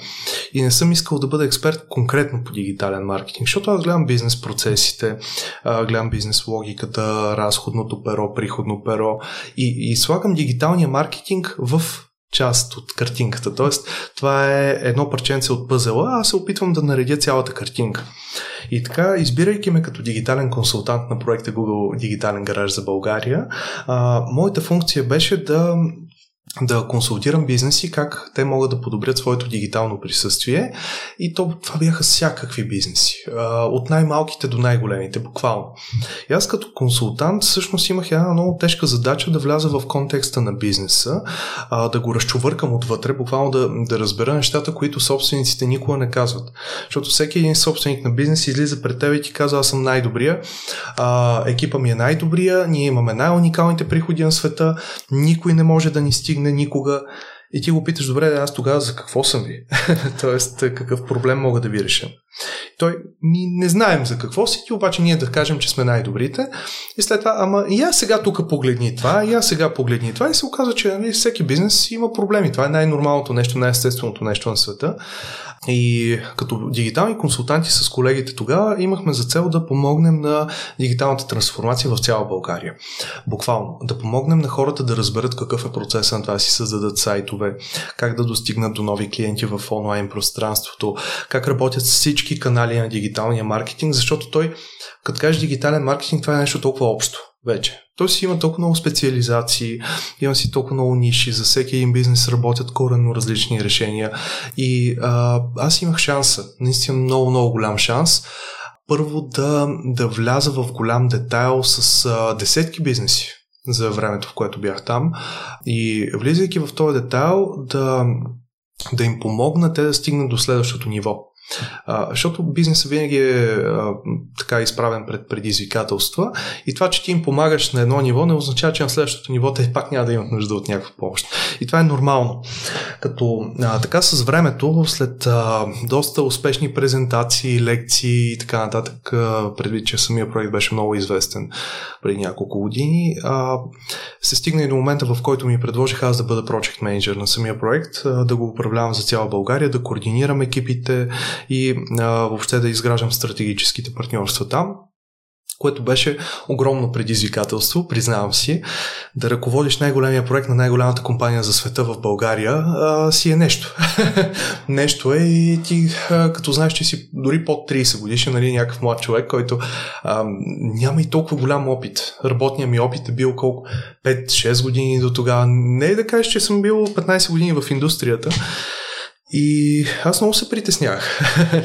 и не съм искал да бъда експерт конкретно по дигитален маркетинг, защото аз гледам бизнес процесите, а, гледам бизнес логиката, разходното перо, приходно перо и, и слагам дигиталния маркетинг в част от картинката. Тоест, това е едно парченце от пъзела, аз се опитвам да наредя цялата картинка. И така, избирайки ме като дигитален консултант на проекта Google Дигитален гараж за България, а, моята функция беше да да консултирам бизнеси как те могат да подобрят своето дигитално присъствие и то, това бяха всякакви бизнеси, от най-малките до най-големите, буквално. И аз като консултант всъщност имах една много тежка задача да вляза в контекста на бизнеса, да го разчувъркам отвътре, буквално да, да разбера нещата, които собствениците никога не казват. Защото всеки един собственик на бизнес излиза пред теб и ти казва, аз съм най-добрия, екипа ми е най-добрия, ние имаме най-уникалните приходи на света, никой не може да ни стигне стигне никога. И ти го питаш, добре, аз тогава за какво съм ви? Тоест, какъв проблем мога да ви реша? Той, ни не знаем за какво си, ти обаче ние да кажем, че сме най-добрите. И след това, ама и аз сега тук погледни това, и аз сега погледни това. И се оказва, че нали, всеки бизнес има проблеми. Това е най-нормалното нещо, най-естественото нещо на света. И като дигитални консултанти с колегите тогава имахме за цел да помогнем на дигиталната трансформация в цяла България. Буквално, да помогнем на хората да разберат какъв е процесът на това си създадат сайтове, как да достигнат до нови клиенти в онлайн пространството, как работят всички канали на дигиталния маркетинг, защото той, като кажеш дигитален маркетинг, това е нещо толкова общо вече. Той си има толкова много специализации, има си толкова много ниши, за всеки един бизнес работят коренно различни решения. И а, аз имах шанса, наистина много, много голям шанс, първо да, да вляза в голям детайл с а, десетки бизнеси за времето, в което бях там. И влизайки в този детайл, да, да им помогна те да стигнат до следващото ниво. А, защото бизнесът винаги е а, така изправен пред предизвикателства и това, че ти им помагаш на едно ниво, не означава, че на следващото ниво те пак няма да имат нужда от някаква помощ. И това е нормално. Като а, така с времето, след а, доста успешни презентации, лекции и така нататък, а, предвид, че самия проект беше много известен преди няколко години, а, се стигна и до момента, в който ми предложиха аз да бъда project manager на самия проект, а, да го управлявам за цяла България, да координирам екипите, и а, въобще да изграждам стратегическите партньорства там което беше огромно предизвикателство, признавам си. Да ръководиш най-големия проект на най-голямата компания за света в България а, си е нещо. нещо е и ти, а, като знаеш, че си дори под 30 годишен, нали, някакъв млад човек, който а, няма и толкова голям опит. Работният ми опит е бил колко 5-6 години до тогава. Не е да кажеш, че съм бил 15 години в индустрията, и аз много се притеснях,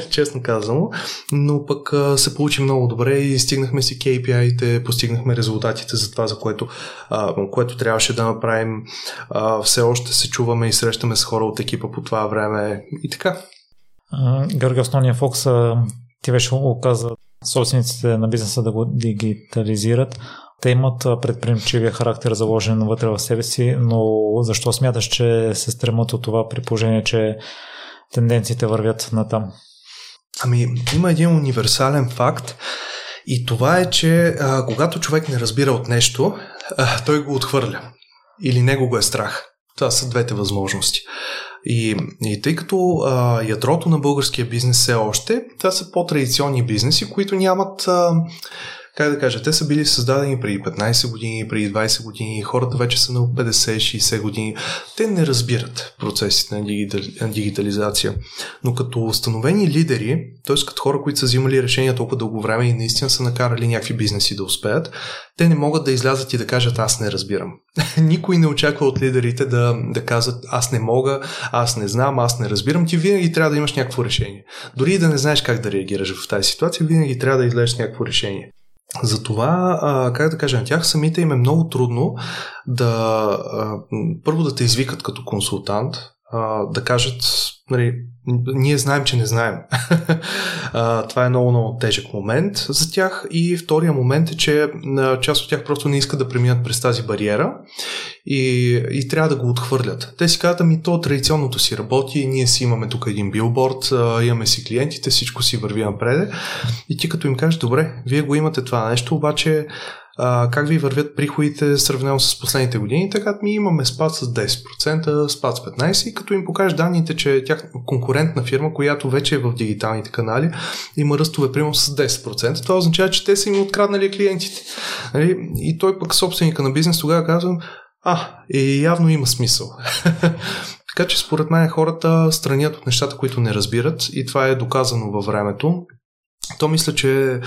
честно казано, но пък се получи много добре и стигнахме си KPI-те, постигнахме резултатите за това, за което, а, което трябваше да направим. А, все още се чуваме и срещаме с хора от екипа по това време и така. Георги, основният фокус ти беше оказа собствениците на бизнеса да го дигитализират. Те имат предприемчивия характер заложен вътре в себе си, но защо смяташ, че се стремат от това при положение, че тенденциите вървят на там? Ами, има един универсален факт и това е, че а, когато човек не разбира от нещо, а, той го отхвърля. Или него го е страх. Това са двете възможности. И, и тъй като а, ядрото на българския бизнес все още, това са по-традиционни бизнеси, които нямат а, как да кажа, те са били създадени преди 15 години, преди 20 години, хората вече са на 50-60 години. Те не разбират процесите на, на дигитализация. Но като установени лидери, т.е. като хора, които са взимали решения толкова дълго време и наистина са накарали някакви бизнеси да успеят, те не могат да излязат и да кажат аз не разбирам. Никой не очаква от лидерите да, да казват аз не мога, аз не знам, аз не разбирам. Ти винаги трябва да имаш някакво решение. Дори и да не знаеш как да реагираш в тази ситуация, винаги трябва да излезеш някакво решение. Затова, как да кажа, на тях самите им е много трудно да първо да те извикат като консултант, да кажат, нали, ние знаем, че не знаем. а, това е много, много тежък момент за тях. И втория момент е, че част от тях просто не искат да преминат през тази бариера и, и трябва да го отхвърлят. Те си казват, ами то традиционното си работи, ние си имаме тук един билборд, имаме си клиентите, всичко си върви напред. И ти като им кажеш, добре, вие го имате това нещо, обаче а, как ви вървят приходите сравнено с последните години, така ми имаме спад с 10%, спад с 15% и като им покажеш данните, че тях конкурентна фирма, която вече е в дигиталните канали, има ръстове примерно с 10%, това означава, че те са им откраднали клиентите. Нали? И той пък собственика на бизнес тогава казва, а, и явно има смисъл. така че според мен хората странят от нещата, които не разбират и това е доказано във времето. То мисля, че е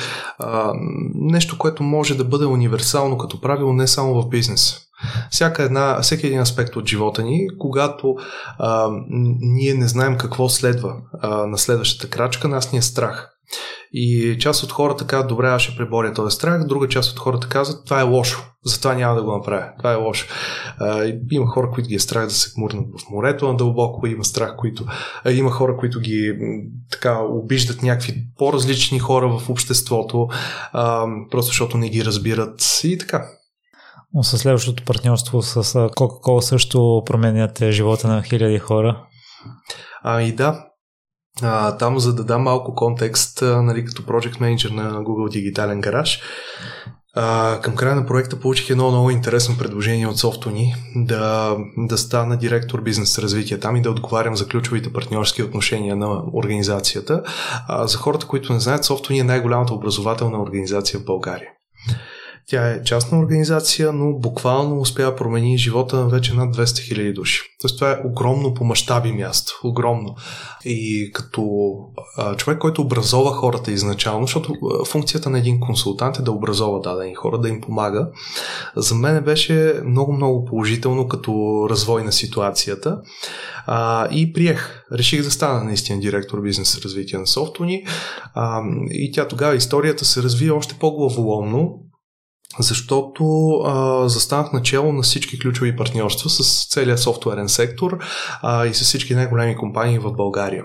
нещо, което може да бъде универсално като правило не само в бизнес. Всяка една, всеки един аспект от живота ни, когато а, ние не знаем какво следва а, на следващата крачка, нас ни е страх. И част от хората казват, добре, аз ще преборя този страх, друга част от хората казват, това е лошо, затова няма да го направя, това е лошо. А, има хора, които ги е страх да се мурнат в морето на дълбоко, има страх, които, а, има хора, които ги така обиждат някакви по-различни хора в обществото, а, просто защото не ги разбират и така. Но със следващото партньорство с Coca-Cola също променяте живота на хиляди хора. А, и да, а, там, за да дам малко контекст, нали, като Project Manager на Google Дигитален гараж, а, към края на проекта получих едно много интересно предложение от Софтуни да, да стана директор бизнес развитие там и да отговарям за ключовите партньорски отношения на организацията. А, за хората, които не знаят, Софтуни е най-голямата образователна организация в България. Тя е частна организация, но буквално успя промени живота на вече над 200 000 души. Тоест това е огромно по мащаби място. Огромно. И като а, човек, който образова хората изначално, защото функцията на един консултант е да образова дадени хора, да им помага, за мен беше много-много положително като развой на ситуацията. А, и приех. Реших да стана наистина директор бизнес развитие на Софтуни. А, и тя тогава историята се разви още по-главоломно защото а, застанах начало на всички ключови партньорства с целия софтуерен сектор а, и с всички най-големи компании в България.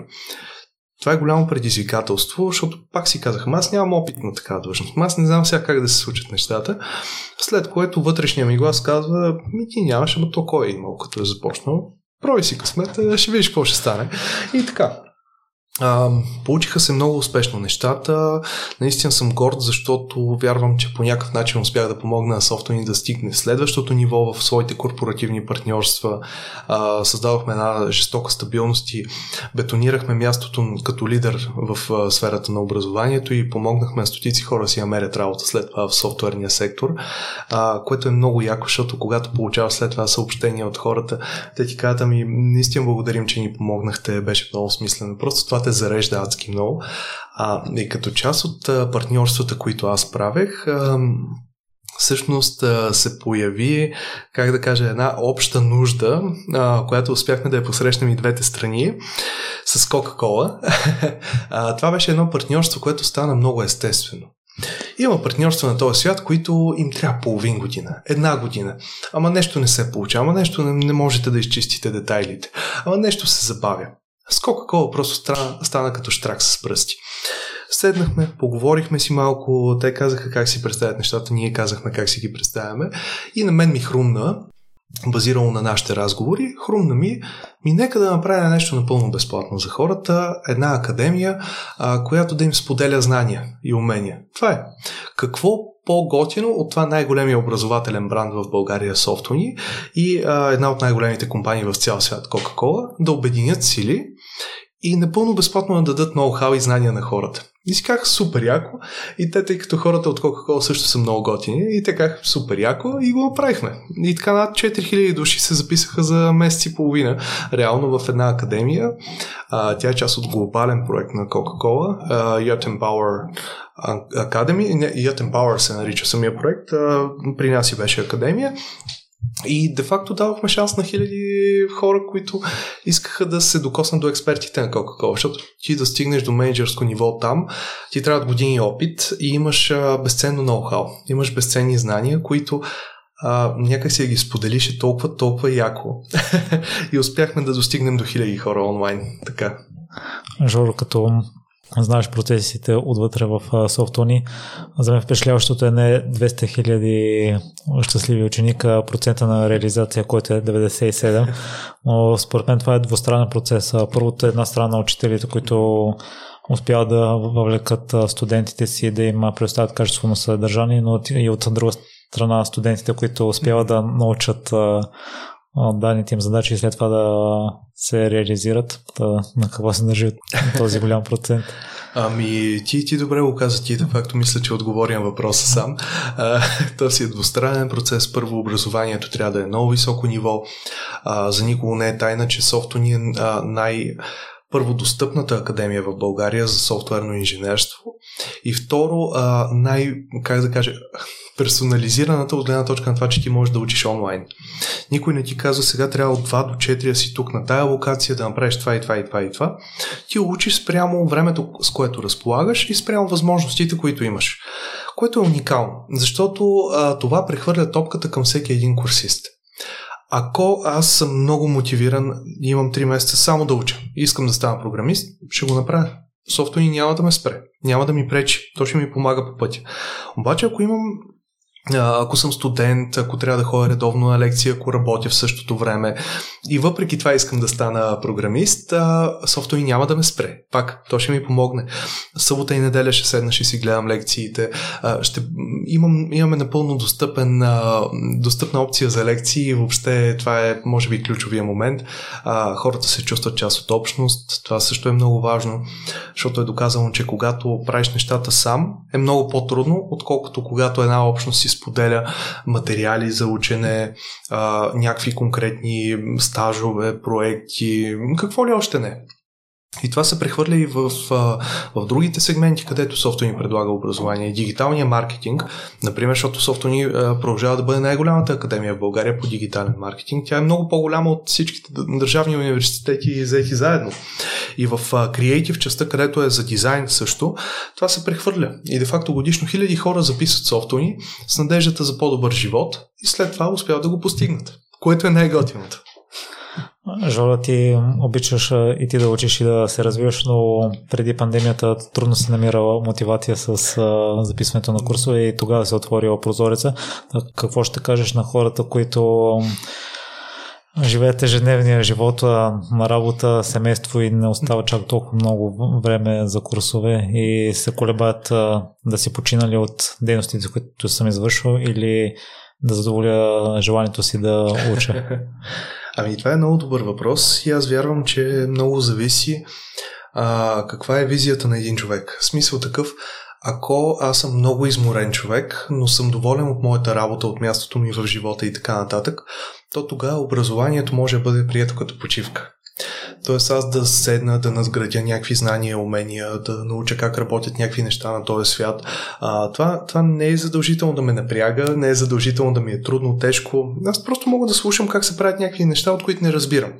Това е голямо предизвикателство, защото пак си казах, аз нямам опит на такава длъжност, аз не знам сега как да се случат нещата, след което вътрешния ми глас казва, ми ти нямаш, ама то кой е имал като е започнал, проби си късмета, ще видиш какво ще стане. И така. А, получиха се много успешно нещата. Наистина съм горд, защото вярвам, че по някакъв начин успях да помогна на софтуни да стигне следващото ниво в своите корпоративни партньорства. А, създадохме една жестока стабилност и бетонирахме мястото като лидер в а, сферата на образованието и помогнахме на стотици хора си намерят работа след това в софтуерния сектор, а, което е много яко, защото когато получаваш след това съобщения от хората, те ти казват, ами наистина благодарим, че ни помогнахте, беше много смислено. Просто това те зарежда адски много. А, и като част от партньорствата, които аз правех, всъщност се появи, как да кажа, една обща нужда, която успяхме да я посрещнем и двете страни с Кока-Кола. това беше едно партньорство, което стана много естествено. Има партньорства на този свят, които им трябва половин година, една година. Ама нещо не се получава, ама нещо не, не можете да изчистите детайлите, ама нещо се забавя. С Кока-Кола просто стана, стана като штрак с пръсти. Седнахме, поговорихме си малко, те казаха как си представят нещата, ние казахме как си ги представяме и на мен ми хрумна, базирано на нашите разговори, хрумна ми, ми нека да направя нещо напълно безплатно за хората, една академия, а, която да им споделя знания и умения. Това е. Какво по-готино от това най-големия образователен бранд в България Софтуни и а, една от най-големите компании в цял свят Coca-Cola да обединят сили и напълно безплатно да дадат ноу-хау и знания на хората. И си казах супер яко. И те, тъй като хората от Coca-Cola също са много готини, и те казах супер яко и го направихме. И така над 4000 души се записаха за месец и половина, реално в една академия. А, тя е част от глобален проект на Coca-Cola, Yacht Power Academy. Yacht Power се нарича самия проект. Uh, при нас и беше академия. И де-факто давахме шанс на хиляди хора, които искаха да се докоснат до експертите на Coca-Cola, защото ти да стигнеш до менеджерско ниво там, ти трябва години опит и имаш безценно ноу-хау, имаш безценни знания, които а, някак си ги споделиш е толкова, толкова яко. и успяхме да достигнем до хиляди хора онлайн. Така. Жоро, като знаеш процесите отвътре в софтуни. За мен впечатляващото е не 200 хиляди щастливи ученика, процента на реализация, който е 97, но според мен това е двустранен процес. Първото е една страна учителите, които успяват да въвлекат студентите си да им предоставят качествено съдържание, но и от друга страна студентите, които успяват да научат данните им задачи и след това да се реализират. Да, на какво се държи този голям процент? Ами, ти, ти добре го каза, ти де факто мисля, че отговори на въпроса сам. А, си е двустранен процес. Първо, образованието трябва да е много високо ниво. А, за никого не е тайна, че софто ни е а, най- първо достъпната академия в България за софтуерно инженерство и второ а, най, как да кажа, персонализираната от гледна точка на това, че ти можеш да учиш онлайн. Никой не ти казва сега трябва от 2 до 4 да си тук на тая локация да направиш това и това и това и това. Ти учиш спрямо времето, с което разполагаш и спрямо възможностите, които имаш. Което е уникално, защото а, това прехвърля топката към всеки един курсист. Ако аз съм много мотивиран имам 3 месеца само да уча искам да стана програмист, ще го направя. Софтуер няма да ме спре, няма да ми пречи, то ще ми помага по пътя. Обаче ако имам ако съм студент, ако трябва да ходя редовно на лекция, ако работя в същото време. И въпреки това искам да стана програмист, софтуер няма да ме спре. Пак, то ще ми помогне. Събота и неделя ще седна, ще си гледам лекциите. Ще, имам, имаме напълно достъпен, достъпна опция за лекции и въобще това е, може би, ключовия момент. Хората се чувстват част от общност. Това също е много важно, защото е доказано, че когато правиш нещата сам, е много по-трудно, отколкото когато една общност си споделя материали за учене, а, някакви конкретни стажове, проекти, какво ли още не. И това се прехвърля и в, в другите сегменти, където софтуер ни предлага образование. Дигиталния маркетинг, например, защото софтуер ни продължава да бъде най-голямата академия в България по дигитален маркетинг. Тя е много по-голяма от всичките държавни университети взети заедно. И в креатив частта, където е за дизайн също, това се прехвърля. И де-факто годишно хиляди хора записват софтуер с надеждата за по-добър живот и след това успяват да го постигнат. Което е най-готиното. Жоля, ти обичаш и ти да учиш и да се развиваш, но преди пандемията трудно се намирала мотивация с записването на курсове и тогава се отворила прозореца. Какво ще кажеш на хората, които живеят ежедневния живот на работа, семейство и не остава чак толкова много време за курсове и се колебаят да си починали от дейностите, които съм извършил или да задоволя желанието си да уча? Ами това е много добър въпрос и аз вярвам, че много зависи а, каква е визията на един човек. Смисъл такъв, ако аз съм много изморен човек, но съм доволен от моята работа, от мястото ми в живота и така нататък, то тогава образованието може да бъде прието като почивка. Тоест аз да седна, да надградя някакви знания, умения, да науча как работят някакви неща на този свят. А, това, това не е задължително да ме напряга, не е задължително да ми е трудно, тежко. Аз просто мога да слушам как се правят някакви неща, от които не разбирам.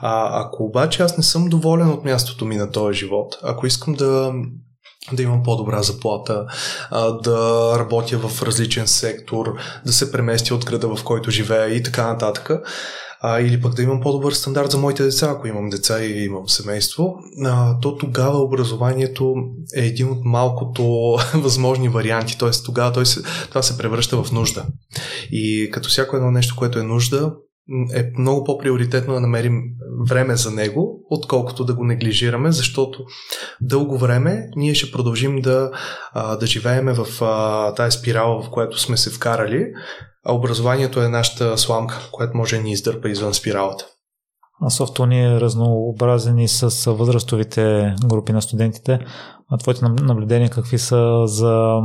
А, ако обаче аз не съм доволен от мястото ми на този живот, ако искам да да имам по-добра заплата, да работя в различен сектор, да се преместя от града, в който живея и така нататък а, или пък да имам по-добър стандарт за моите деца, ако имам деца и имам семейство, а, то тогава образованието е един от малкото възможни варианти, т.е. тогава той се, това се превръща в нужда. И като всяко едно нещо, което е нужда, е много по-приоритетно да намерим време за него, отколкото да го неглижираме, защото дълго време ние ще продължим да, да живееме в тази спирала, в която сме се вкарали, а образованието е нашата сламка, която може да ни издърпа извън спиралата. А софтуер ни е разнообразен и с възрастовите групи на студентите. А твоите наблюдения какви са за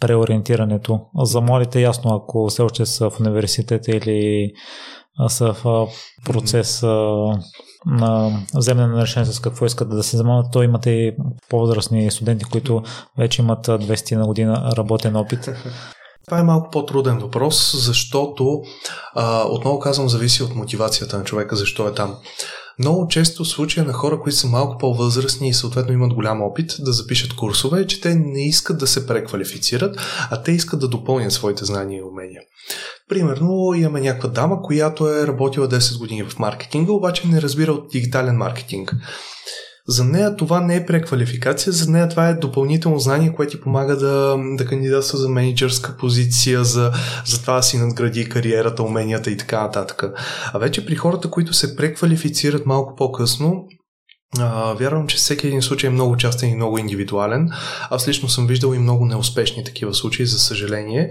преориентирането? За младите ясно, ако все още са в университета или са в процес на вземане на решение с какво искат да се занимават, то имате и по-възрастни студенти, които вече имат 200 на година работен опит. Това е малко по-труден въпрос, защото, а, отново казвам, зависи от мотивацията на човека, защо е там. Много често случая на хора, които са малко по-възрастни и съответно имат голям опит да запишат курсове, е, че те не искат да се преквалифицират, а те искат да допълнят своите знания и умения. Примерно имаме някаква дама, която е работила 10 години в маркетинга, обаче не разбира от дигитален маркетинг. За нея това не е преквалификация, за нея това е допълнително знание, което ти помага да, да кандидатства за менеджерска позиция, за, за това да си надгради кариерата, уменията и така нататък. А вече при хората, които се преквалифицират малко по-късно, Вярвам, че всеки един случай е много частен и много индивидуален. Аз лично съм виждал и много неуспешни такива случаи, за съжаление,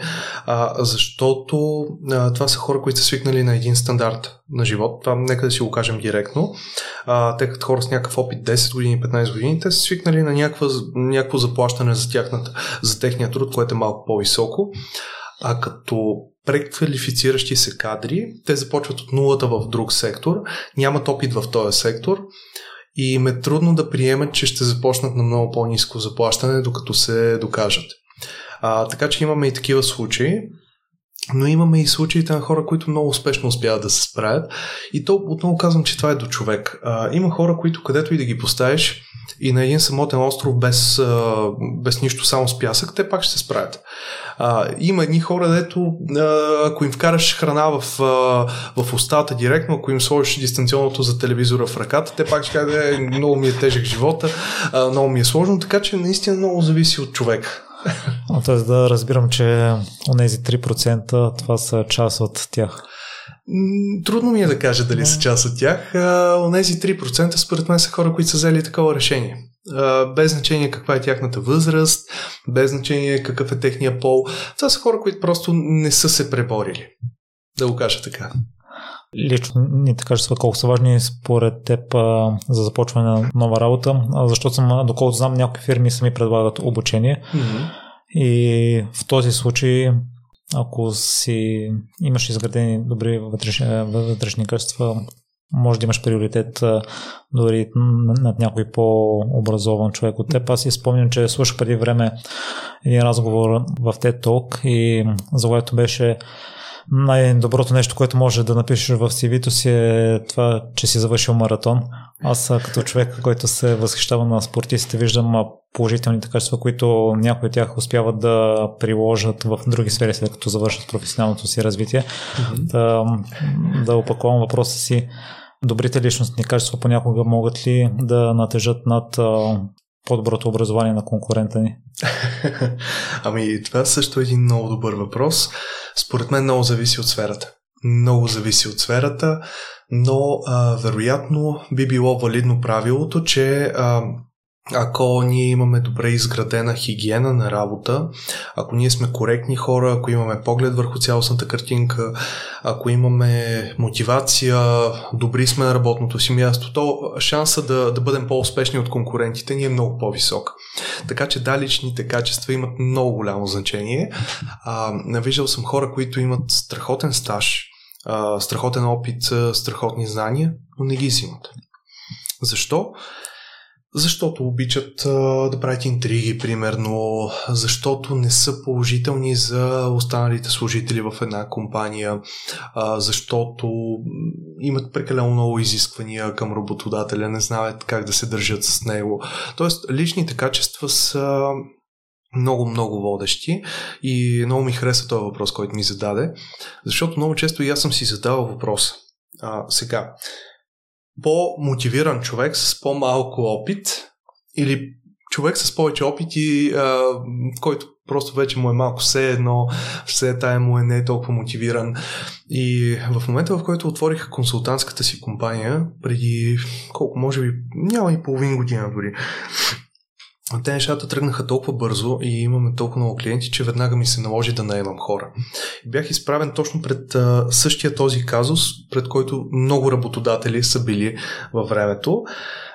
защото това са хора, които са свикнали на един стандарт на живот. Това нека да си го кажем директно. А, те като хора с някакъв опит 10 години, 15 години, те са свикнали на някаква, някакво заплащане за, тяхната, за техния труд, което е малко по-високо. А като преквалифициращи се кадри, те започват от нулата в друг сектор, нямат опит в този сектор и им е трудно да приемат, че ще започнат на много по-низко заплащане, докато се докажат. А, така че имаме и такива случаи, но имаме и случаите на хора, които много успешно успяват да се справят. И то отново казвам, че това е до човек. А, има хора, които където и да ги поставиш и на един самотен остров без, без нищо, само с пясък, те пак ще се справят. А, има едни хора, дето ако им вкараш храна в, в устата директно, ако им сложиш дистанционното за телевизора в ръката, те пак ще кажат, е, много ми е тежък живота, много ми е сложно, така че наистина много зависи от човека. Тоест да разбирам, че тези 3% това са част от тях. Трудно ми е да кажа дали са част от тях. Онези 3% според мен са хора, които са взели такова решение. Без значение каква е тяхната възраст, без значение какъв е техния пол. Това са хора, които просто не са се преборили. Да го кажа така. Лично ни така кажа колко са важни според теб а, за започване на нова работа, а, защото съм, доколкото знам, някои фирми сами предлагат обучение. Mm-hmm. И в този случай ако си имаш изградени добри вътрешни, вътрешни качества, може да имаш приоритет дори над някой по-образован човек от теб. Аз си спомням, че слушах преди време един разговор в TED Talk и заглавието беше най-доброто нещо, което може да напишеш в CV-то си е това, че си завършил маратон. Аз като човек, който се възхищава на спортистите, виждам положителните качества, които някои от тях успяват да приложат в други сфери, след като завършат професионалното си развитие. Mm-hmm. Да, да опаковам въпроса си. Добрите личностни качества понякога могат ли да натежат над по-доброто образование на конкурента ни? ами, това също е един много добър въпрос. Според мен много зависи от сферата. Много зависи от сферата, но а, вероятно би било валидно правилото, че а, ако ние имаме добре изградена хигиена на работа, ако ние сме коректни хора, ако имаме поглед върху цялостната картинка, ако имаме мотивация, добри сме на работното си място, то шанса да, да бъдем по-успешни от конкурентите ни е много по-висок. Така че да, личните качества имат много голямо значение. А, виждал съм хора, които имат страхотен стаж, а, страхотен опит, страхотни знания, но не ги взимат. Защо? Защото обичат а, да правят интриги, примерно, защото не са положителни за останалите служители в една компания, а, защото имат прекалено много изисквания към работодателя, не знаят как да се държат с него. Тоест, личните качества са много, много водещи и много ми хареса този въпрос, който ми зададе, защото много често и аз съм си задавал въпроса. А, сега, по-мотивиран човек с по-малко опит или човек с повече опит и а, който просто вече му е малко все едно, все тая му е не е толкова мотивиран. И в момента, в който отворих консултантската си компания, преди колко, може би, няма и половин година дори, те нещата тръгнаха толкова бързо и имаме толкова много клиенти, че веднага ми се наложи да наемам хора. Бях изправен точно пред а, същия този казус, пред който много работодатели са били във времето.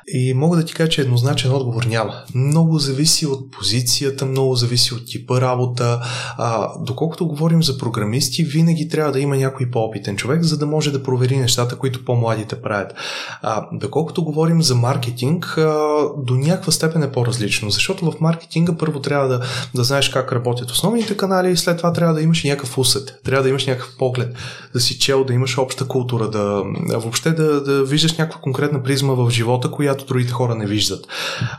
И мога да ти кажа, че еднозначен отговор няма. Много зависи от позицията, много зависи от типа работа. А, доколкото говорим за програмисти, винаги трябва да има някой по-опитен човек, за да може да провери нещата, които по-младите правят. А, доколкото говорим за маркетинг, а, до някаква степен е по-различно, защото в маркетинга първо трябва да, да знаеш как работят основните канали и след това трябва да имаш някакъв усет, трябва да имаш някакъв поглед, да си чел, да имаш обща култура, да въобще да, да виждаш някаква конкретна призма в живота, която която другите хора не виждат.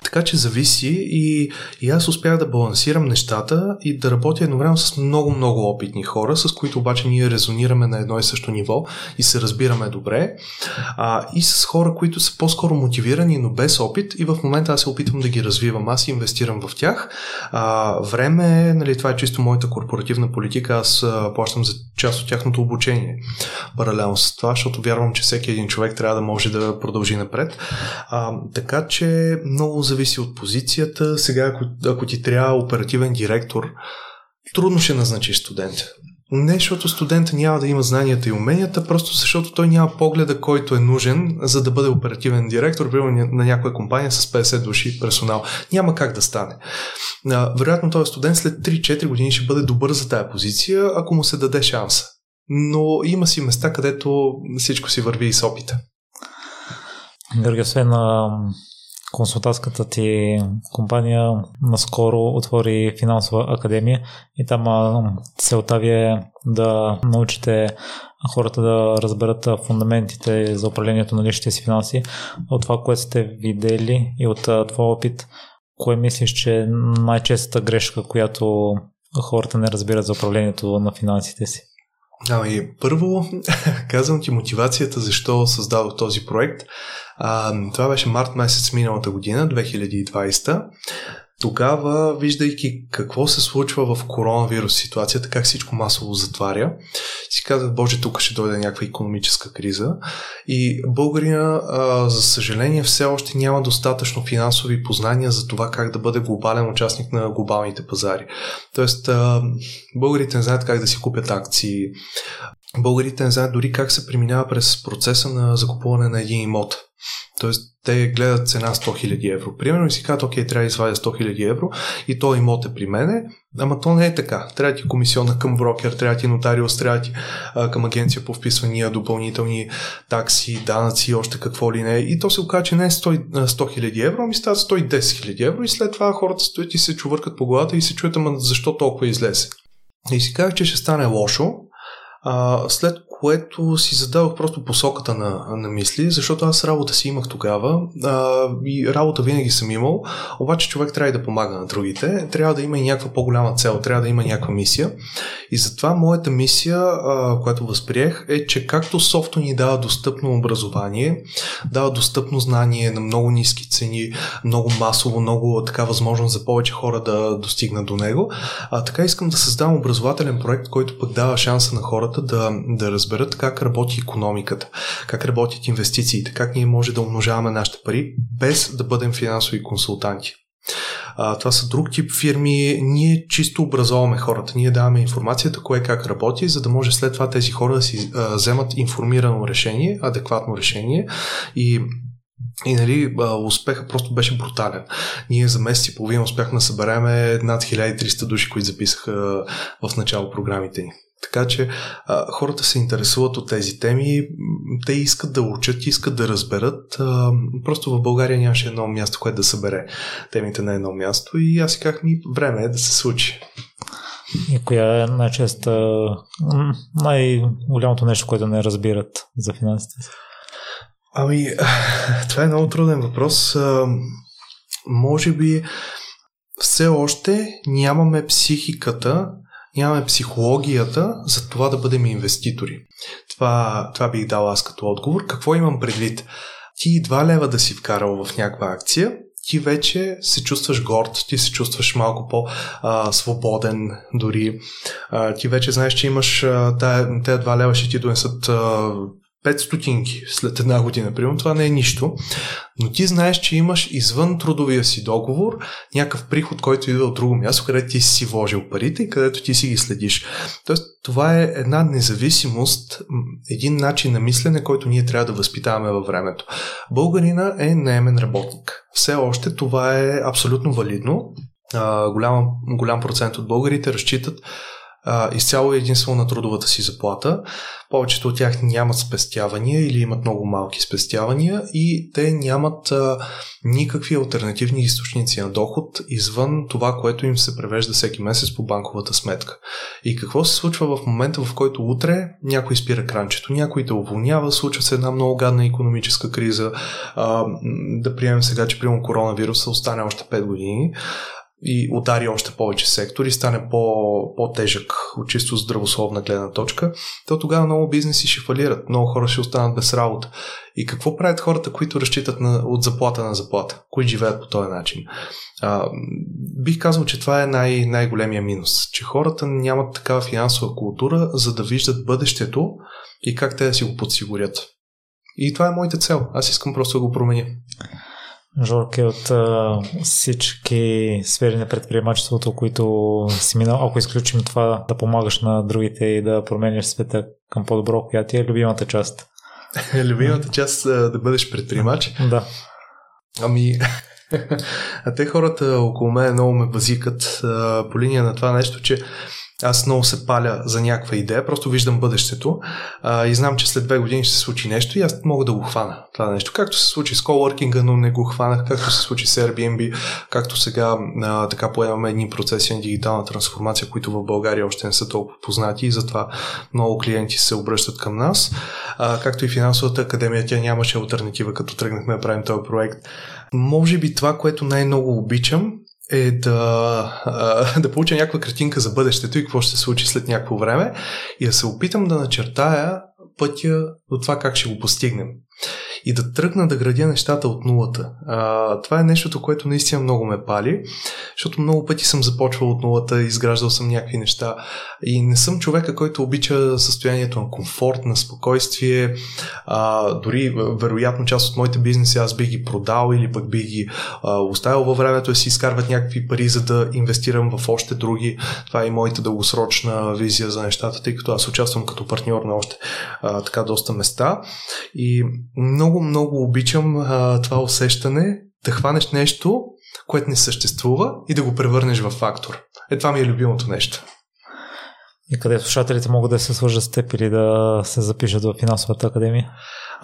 Така че зависи и, и аз успях да балансирам нещата и да работя едновременно с много-много опитни хора, с които обаче ние резонираме на едно и също ниво и се разбираме добре. А, и с хора, които са по-скоро мотивирани, но без опит и в момента аз се опитвам да ги развивам. Аз инвестирам в тях. А, време, нали, това е чисто моята корпоративна политика. Аз а, плащам за част от тяхното обучение. Паралелно с това, защото вярвам, че всеки един човек трябва да може да продължи напред. А, така че много зависи от позицията. Сега, ако, ако ти трябва оперативен директор, трудно ще назначиш студент. Не, защото студента няма да има знанията и уменията, просто защото той няма погледа, който е нужен, за да бъде оперативен директор, примерно на някоя компания с 50 души персонал. Няма как да стане. Вероятно този студент след 3-4 години ще бъде добър за тая позиция, ако му се даде шанса. Но има си места, където всичко си върви и с опита. Георги, освен на консултантската ти компания наскоро отвори финансова академия и там целта ви е да научите хората да разберат фундаментите за управлението на личните си финанси. От това, което сте видели и от твой опит, кое мислиш, че е най-честата грешка, която хората не разбират за управлението на финансите си? Ами, първо, казвам ти мотивацията защо създадох този проект. А, това беше март месец миналата година, 2020. Тогава, виждайки какво се случва в коронавирус ситуацията, как всичко масово затваря, си казах, боже, тук ще дойде някаква економическа криза. И българина, а, за съжаление, все още няма достатъчно финансови познания за това как да бъде глобален участник на глобалните пазари. Тоест, а, българите не знаят как да си купят акции, българите не знаят дори как се преминава през процеса на закупуване на един имот. Тоест, те гледат цена 100 000 евро. Примерно и си казват, окей, трябва да извадя 100 000 евро и то имот е при мене, ама то не е така. Трябва ти комисионна към брокер, трябва ти нотариус, трябва ти а, към агенция по вписвания, допълнителни такси, данъци, още какво ли не. И то се оказа, че не е 100 000 евро, ами стават 110 000 евро и след това хората стоят и се чувъркат по главата и се чуят, ама защо толкова излезе. И си казах, че ще стане лошо, а, след което си задавах просто посоката на, на мисли, защото аз работа си имах тогава а, и работа винаги съм имал, обаче човек трябва и да помага на другите, трябва да има и някаква по-голяма цел, трябва да има някаква мисия. И затова моята мисия, а, която възприех, е, че както софто ни дава достъпно образование, дава достъпно знание на много ниски цени, много масово, много така възможност за повече хора да достигнат до него, а, така искам да създам образователен проект, който пък дава шанса на хората да, да разберат как работи економиката, как работят инвестициите, как ние може да умножаваме нашите пари, без да бъдем финансови консултанти. А, това са друг тип фирми. Ние чисто образоваме хората. Ние даваме информацията, кое как работи, за да може след това тези хора да си а, вземат информирано решение, адекватно решение и и нали, успеха просто беше брутален. Ние за месец и половина успяхме да съберем над 1300 души, които записаха в начало програмите ни. Така че а, хората се интересуват от тези теми, те искат да учат, искат да разберат. А, просто в България нямаше едно място, което да събере темите на едно място и аз си казах ми, време е да се случи. И коя е най-често най-голямото нещо, което не разбират за финансите си? Ами, това е много труден въпрос. А, може би все още нямаме психиката нямаме психологията за това да бъдем инвеститори. Това, това бих дал аз като отговор. Какво имам предвид? Ти 2 лева да си вкарал в някаква акция, ти вече се чувстваш горд, ти се чувстваш малко по-свободен дори. А, ти вече знаеш, че имаш тези 2 лева ще ти донесат 5 стотинки след една година, примерно, това не е нищо, но ти знаеш, че имаш извън трудовия си договор някакъв приход, който идва от друго място, където ти си вложил парите и където ти си ги следиш. Тоест, това е една независимост, един начин на мислене, който ние трябва да възпитаваме във времето. Българина е наемен работник. Все още това е абсолютно валидно. голям, голям процент от българите разчитат а, изцяло единствено на трудовата си заплата. Повечето от тях нямат спестявания или имат много малки спестявания и те нямат а, никакви альтернативни източници на доход извън това, което им се превежда всеки месец по банковата сметка. И какво се случва в момента, в който утре някой спира кранчето, някой те уволнява, случва се една много гадна економическа криза, а, да приемем сега, че примерно коронавируса остане още 5 години и удари още повече сектори, стане по, по-тежък от чисто здравословна гледна точка, то тогава много бизнеси ще фалират, много хора ще останат без работа. И какво правят хората, които разчитат на, от заплата на заплата, които живеят по този начин? А, бих казал, че това е най- най-големия минус, че хората нямат такава финансова култура, за да виждат бъдещето и как те да си го подсигурят. И това е моята цел. Аз искам просто да го променя. Жорке, от а, всички сфери на предприемачеството, които си минал, ако изключим това да помагаш на другите и да променяш света към по-добро, коя ти е любимата част? любимата част да бъдеш предприемач? Да. Ами, а те хората около мен много ме базикат а, по линия на това нещо, че аз много се паля за някаква идея, просто виждам бъдещето а, и знам, че след две години ще се случи нещо и аз мога да го хвана това нещо. Както се случи с колоркинга, но не го хванах, както се случи с Airbnb, както сега а, така поемаме едни процеси на дигитална трансформация, които в България още не са толкова познати и затова много клиенти се обръщат към нас. А, както и финансовата академия, тя нямаше альтернатива, като тръгнахме да правим този проект. Може би това, което най-много обичам, е да, да получа някаква картинка за бъдещето и какво ще се случи след някакво време. И да се опитам да начертая пътя до това как ще го постигнем и да тръгна да градя нещата от нулата. А, това е нещото, което наистина много ме пали, защото много пъти съм започвал от нулата, изграждал съм някакви неща и не съм човека, който обича състоянието на комфорт, на спокойствие. А, дори, вероятно, част от моите бизнеси аз бих ги продал или пък бих ги а, оставил във времето да си изкарват някакви пари, за да инвестирам в още други. Това е и моята дългосрочна визия за нещата, тъй като аз участвам като партньор на още а, така доста места. И много, много обичам а, това усещане да хванеш нещо, което не съществува и да го превърнеш в фактор. Е, това ми е любимото нещо. И къде слушателите могат да се свържат с теб или да се запишат в финансовата академия?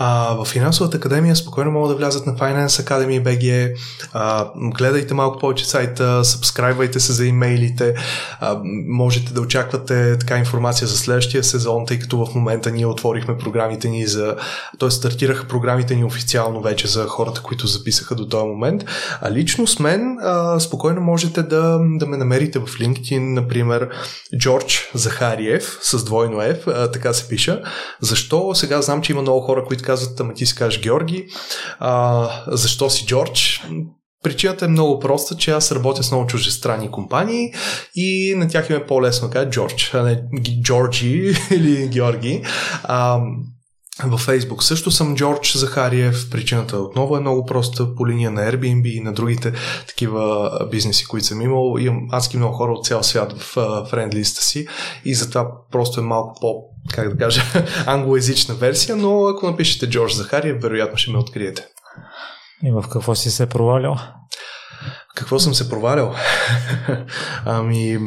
А, в финансовата академия спокойно могат да влязат на Finance Academy BG. А, гледайте малко повече сайта, сабскрайбвайте се за имейлите. А, можете да очаквате така информация за следващия сезон, тъй като в момента ние отворихме програмите ни за... т.е. стартираха програмите ни официално вече за хората, които записаха до този момент. А лично с мен а, спокойно можете да, да ме намерите в LinkedIn, например, Джордж Захариев с двойно F, а, така се пиша. Защо? Сега знам, че има много хора, които казват, ама ти си кажеш Георги, а, защо си Джордж? Причината е много проста, че аз работя с много чужестранни компании и на тях им е по-лесно да кажа Джордж, а не Джорджи или Георги. А, във Фейсбук също съм Джордж Захариев. Причината отново е много проста по линия на Airbnb и на другите такива бизнеси, които съм имал. Имам адски много хора от цял свят в френдлиста си и затова просто е малко по, как да кажа, англоязична версия, но ако напишете Джордж Захариев, вероятно ще ме откриете. И в какво си се провалял? Какво съм се провалял? ами,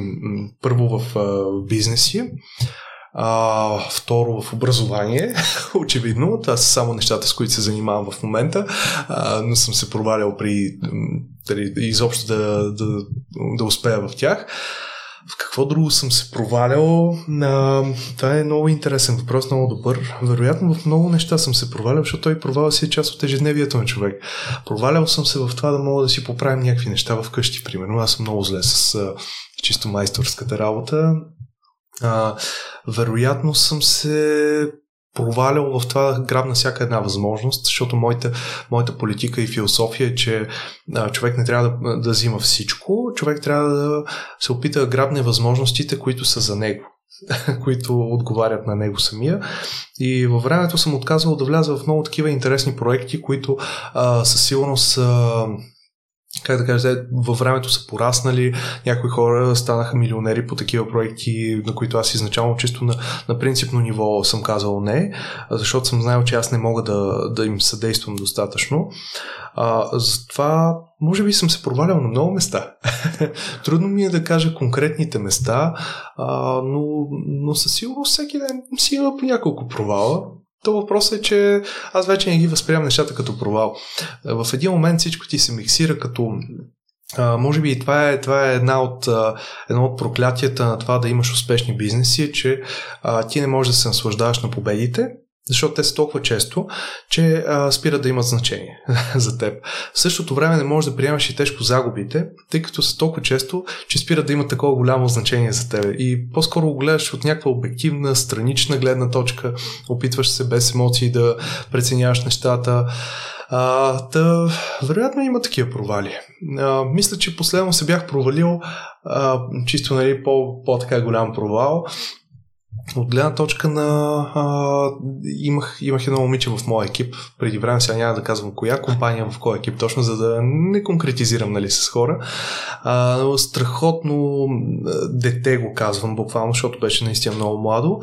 първо в, в бизнеси. А, второ в образование, очевидно. Това са само нещата, с които се занимавам в момента, а, но съм се провалял при дали, изобщо да, да, да успея в тях. В какво друго съм се провалял? А, това е много интересен въпрос, много добър. Вероятно в много неща съм се провалял, защото той проваля си е част от ежедневието на човек. Провалял съм се в това да мога да си поправим някакви неща вкъщи, примерно. Аз съм много зле с а, чисто майсторската работа а, вероятно съм се провалял в това да грабна всяка една възможност, защото моята, моята политика и философия е, че а, човек не трябва да, да взима всичко, човек трябва да се опита да грабне възможностите, които са за него които отговарят на него самия. И във времето съм отказвал да вляза в много такива интересни проекти, които а, със сигурност а, как да кажа, във времето са пораснали, някои хора станаха милионери по такива проекти, на които аз изначално чисто на, на принципно ниво съм казал не, защото съм знаел, че аз не мога да, да им съдействам достатъчно. А, затова, може би съм се провалял на много места. Трудно ми е да кажа конкретните места, а, но, но със сигурност всеки ден си има по няколко провала. То въпросът е, че аз вече не ги възприемам нещата като провал. В един момент всичко ти се миксира като а, може би и това е, това е една от, а, едно от проклятията на това да имаш успешни бизнеси, е, че а, ти не можеш да се наслаждаваш на победите, защото те са толкова често, че а, спират да имат значение за теб. В същото време не можеш да приемаш и тежко загубите, тъй като са толкова често, че спират да имат такова голямо значение за теб. И по-скоро го гледаш от някаква обективна, странична гледна точка, опитваш се без емоции да преценяваш нещата. А, та, вероятно има такива провали. А, мисля, че последно се бях провалил а, чисто нали, по, по-така голям провал от гледна точка на... А, имах, имах едно момиче в моя екип, преди време сега няма да казвам коя компания, в кой екип, точно за да не конкретизирам нали, с хора. А, страхотно дете го казвам буквално, защото беше наистина много младо.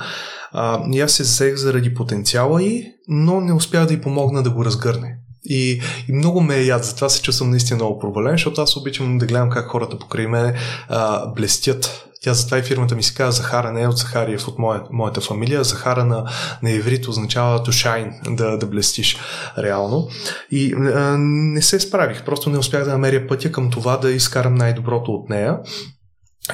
А, и аз се взех заради потенциала й, но не успях да й помогна да го разгърне. И, и много ме е яд, затова се чувствам наистина много провален, защото аз обичам да гледам как хората покрай мен а, блестят тя затова и фирмата ми се казва Захара, не е от Захариев, от моя, моята фамилия. Захара на, на иврит означава to shine, да, да блестиш реално. И а, не се справих, просто не успях да намеря пътя към това да изкарам най-доброто от нея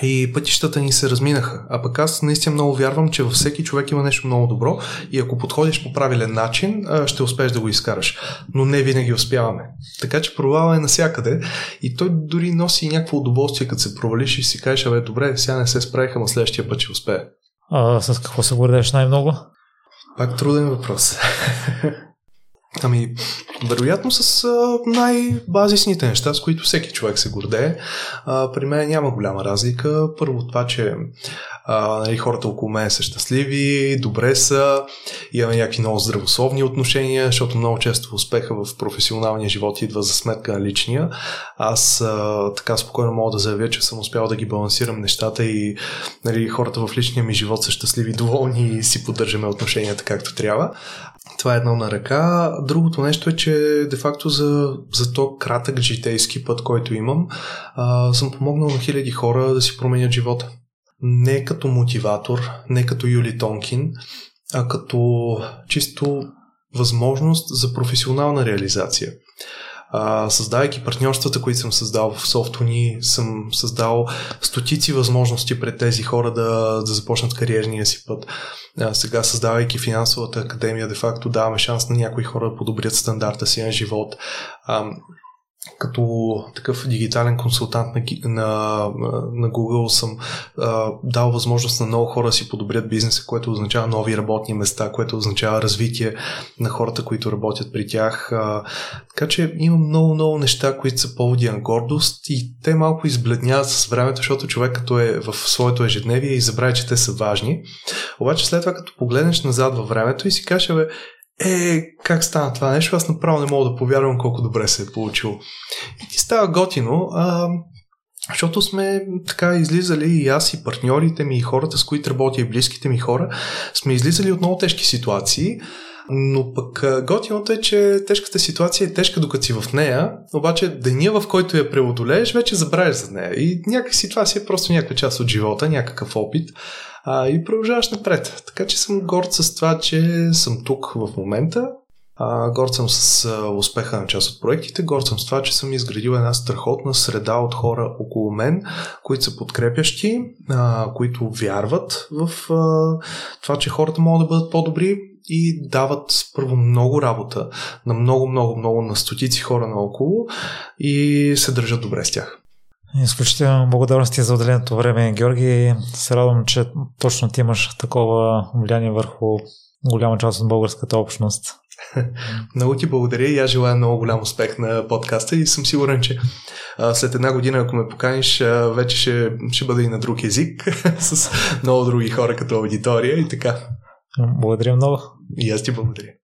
и пътищата ни се разминаха. А пък аз наистина много вярвам, че във всеки човек има нещо много добро и ако подходиш по правилен начин, ще успееш да го изкараш. Но не винаги успяваме. Така че провала е навсякъде и той дори носи някакво удоволствие, като се провалиш и си кажеш, абе, добре, сега не се справиха, но следващия път ще успее. А с какво се гордееш най-много? Пак труден въпрос. Ами, вероятно с най-базисните неща, с които всеки човек се гордее. А, при мен няма голяма разлика. Първо това, че а, нали, хората около мен са щастливи, добре са, имаме някакви много здравословни отношения, защото много често успеха в професионалния живот идва за сметка на личния. Аз а, така спокойно мога да заявя, че съм успял да ги балансирам нещата и нали, хората в личния ми живот са щастливи, доволни и си поддържаме отношенията както трябва. Това е едно на ръка. Другото нещо е, че де-факто за, за то кратък житейски път, който имам, а, съм помогнал на хиляди хора да си променят живота. Не като мотиватор, не като Юли Тонкин, а като чисто възможност за професионална реализация. Създавайки партньорствата, които съм създал в софтуни, съм създал стотици възможности пред тези хора да, да започнат кариерния си път. А, сега, създавайки финансовата академия, де-факто даваме шанс на някои хора да подобрят стандарта си на живот. А, като такъв дигитален консултант на, на, на Google съм а, дал възможност на много хора да си подобрят бизнеса, което означава нови работни места, което означава развитие на хората, които работят при тях. А, така че има много-много неща, които са поводи на гордост и те малко избледняват с времето, защото човек като е в своето ежедневие и забравя, че те са важни. Обаче след това, като погледнеш назад във времето и си кажеш, е, как стана това нещо, аз направо не мога да повярвам колко добре се е получило. И ти става готино, а, защото сме така излизали и аз и партньорите ми и хората, с които работя и близките ми хора, сме излизали от много тежки ситуации, но пък готиното е, че тежката ситуация е тежка докато си в нея, обаче деня в който я преодолееш, вече забравяш за нея. И някакси това си е просто някаква част от живота, някакъв опит а, и продължаваш напред. Така че съм горд с това, че съм тук в момента. А, горд съм с успеха на част от проектите, горд съм с това, че съм изградил една страхотна среда от хора около мен, които са подкрепящи, а, които вярват в а, това, че хората могат да бъдат по-добри и дават първо много работа на много, много, много на стотици хора наоколо и се държат добре с тях. Изключително благодарности за отделеното време, Георги. Се радвам, че точно ти имаш такова влияние върху голяма част от българската общност. Много ти благодаря и аз желая много голям успех на подкаста и съм сигурен, че след една година, ако ме поканиш, вече ще, ще бъда и на друг език с много други хора като аудитория и така. Благодаря много. И аз ти благодаря.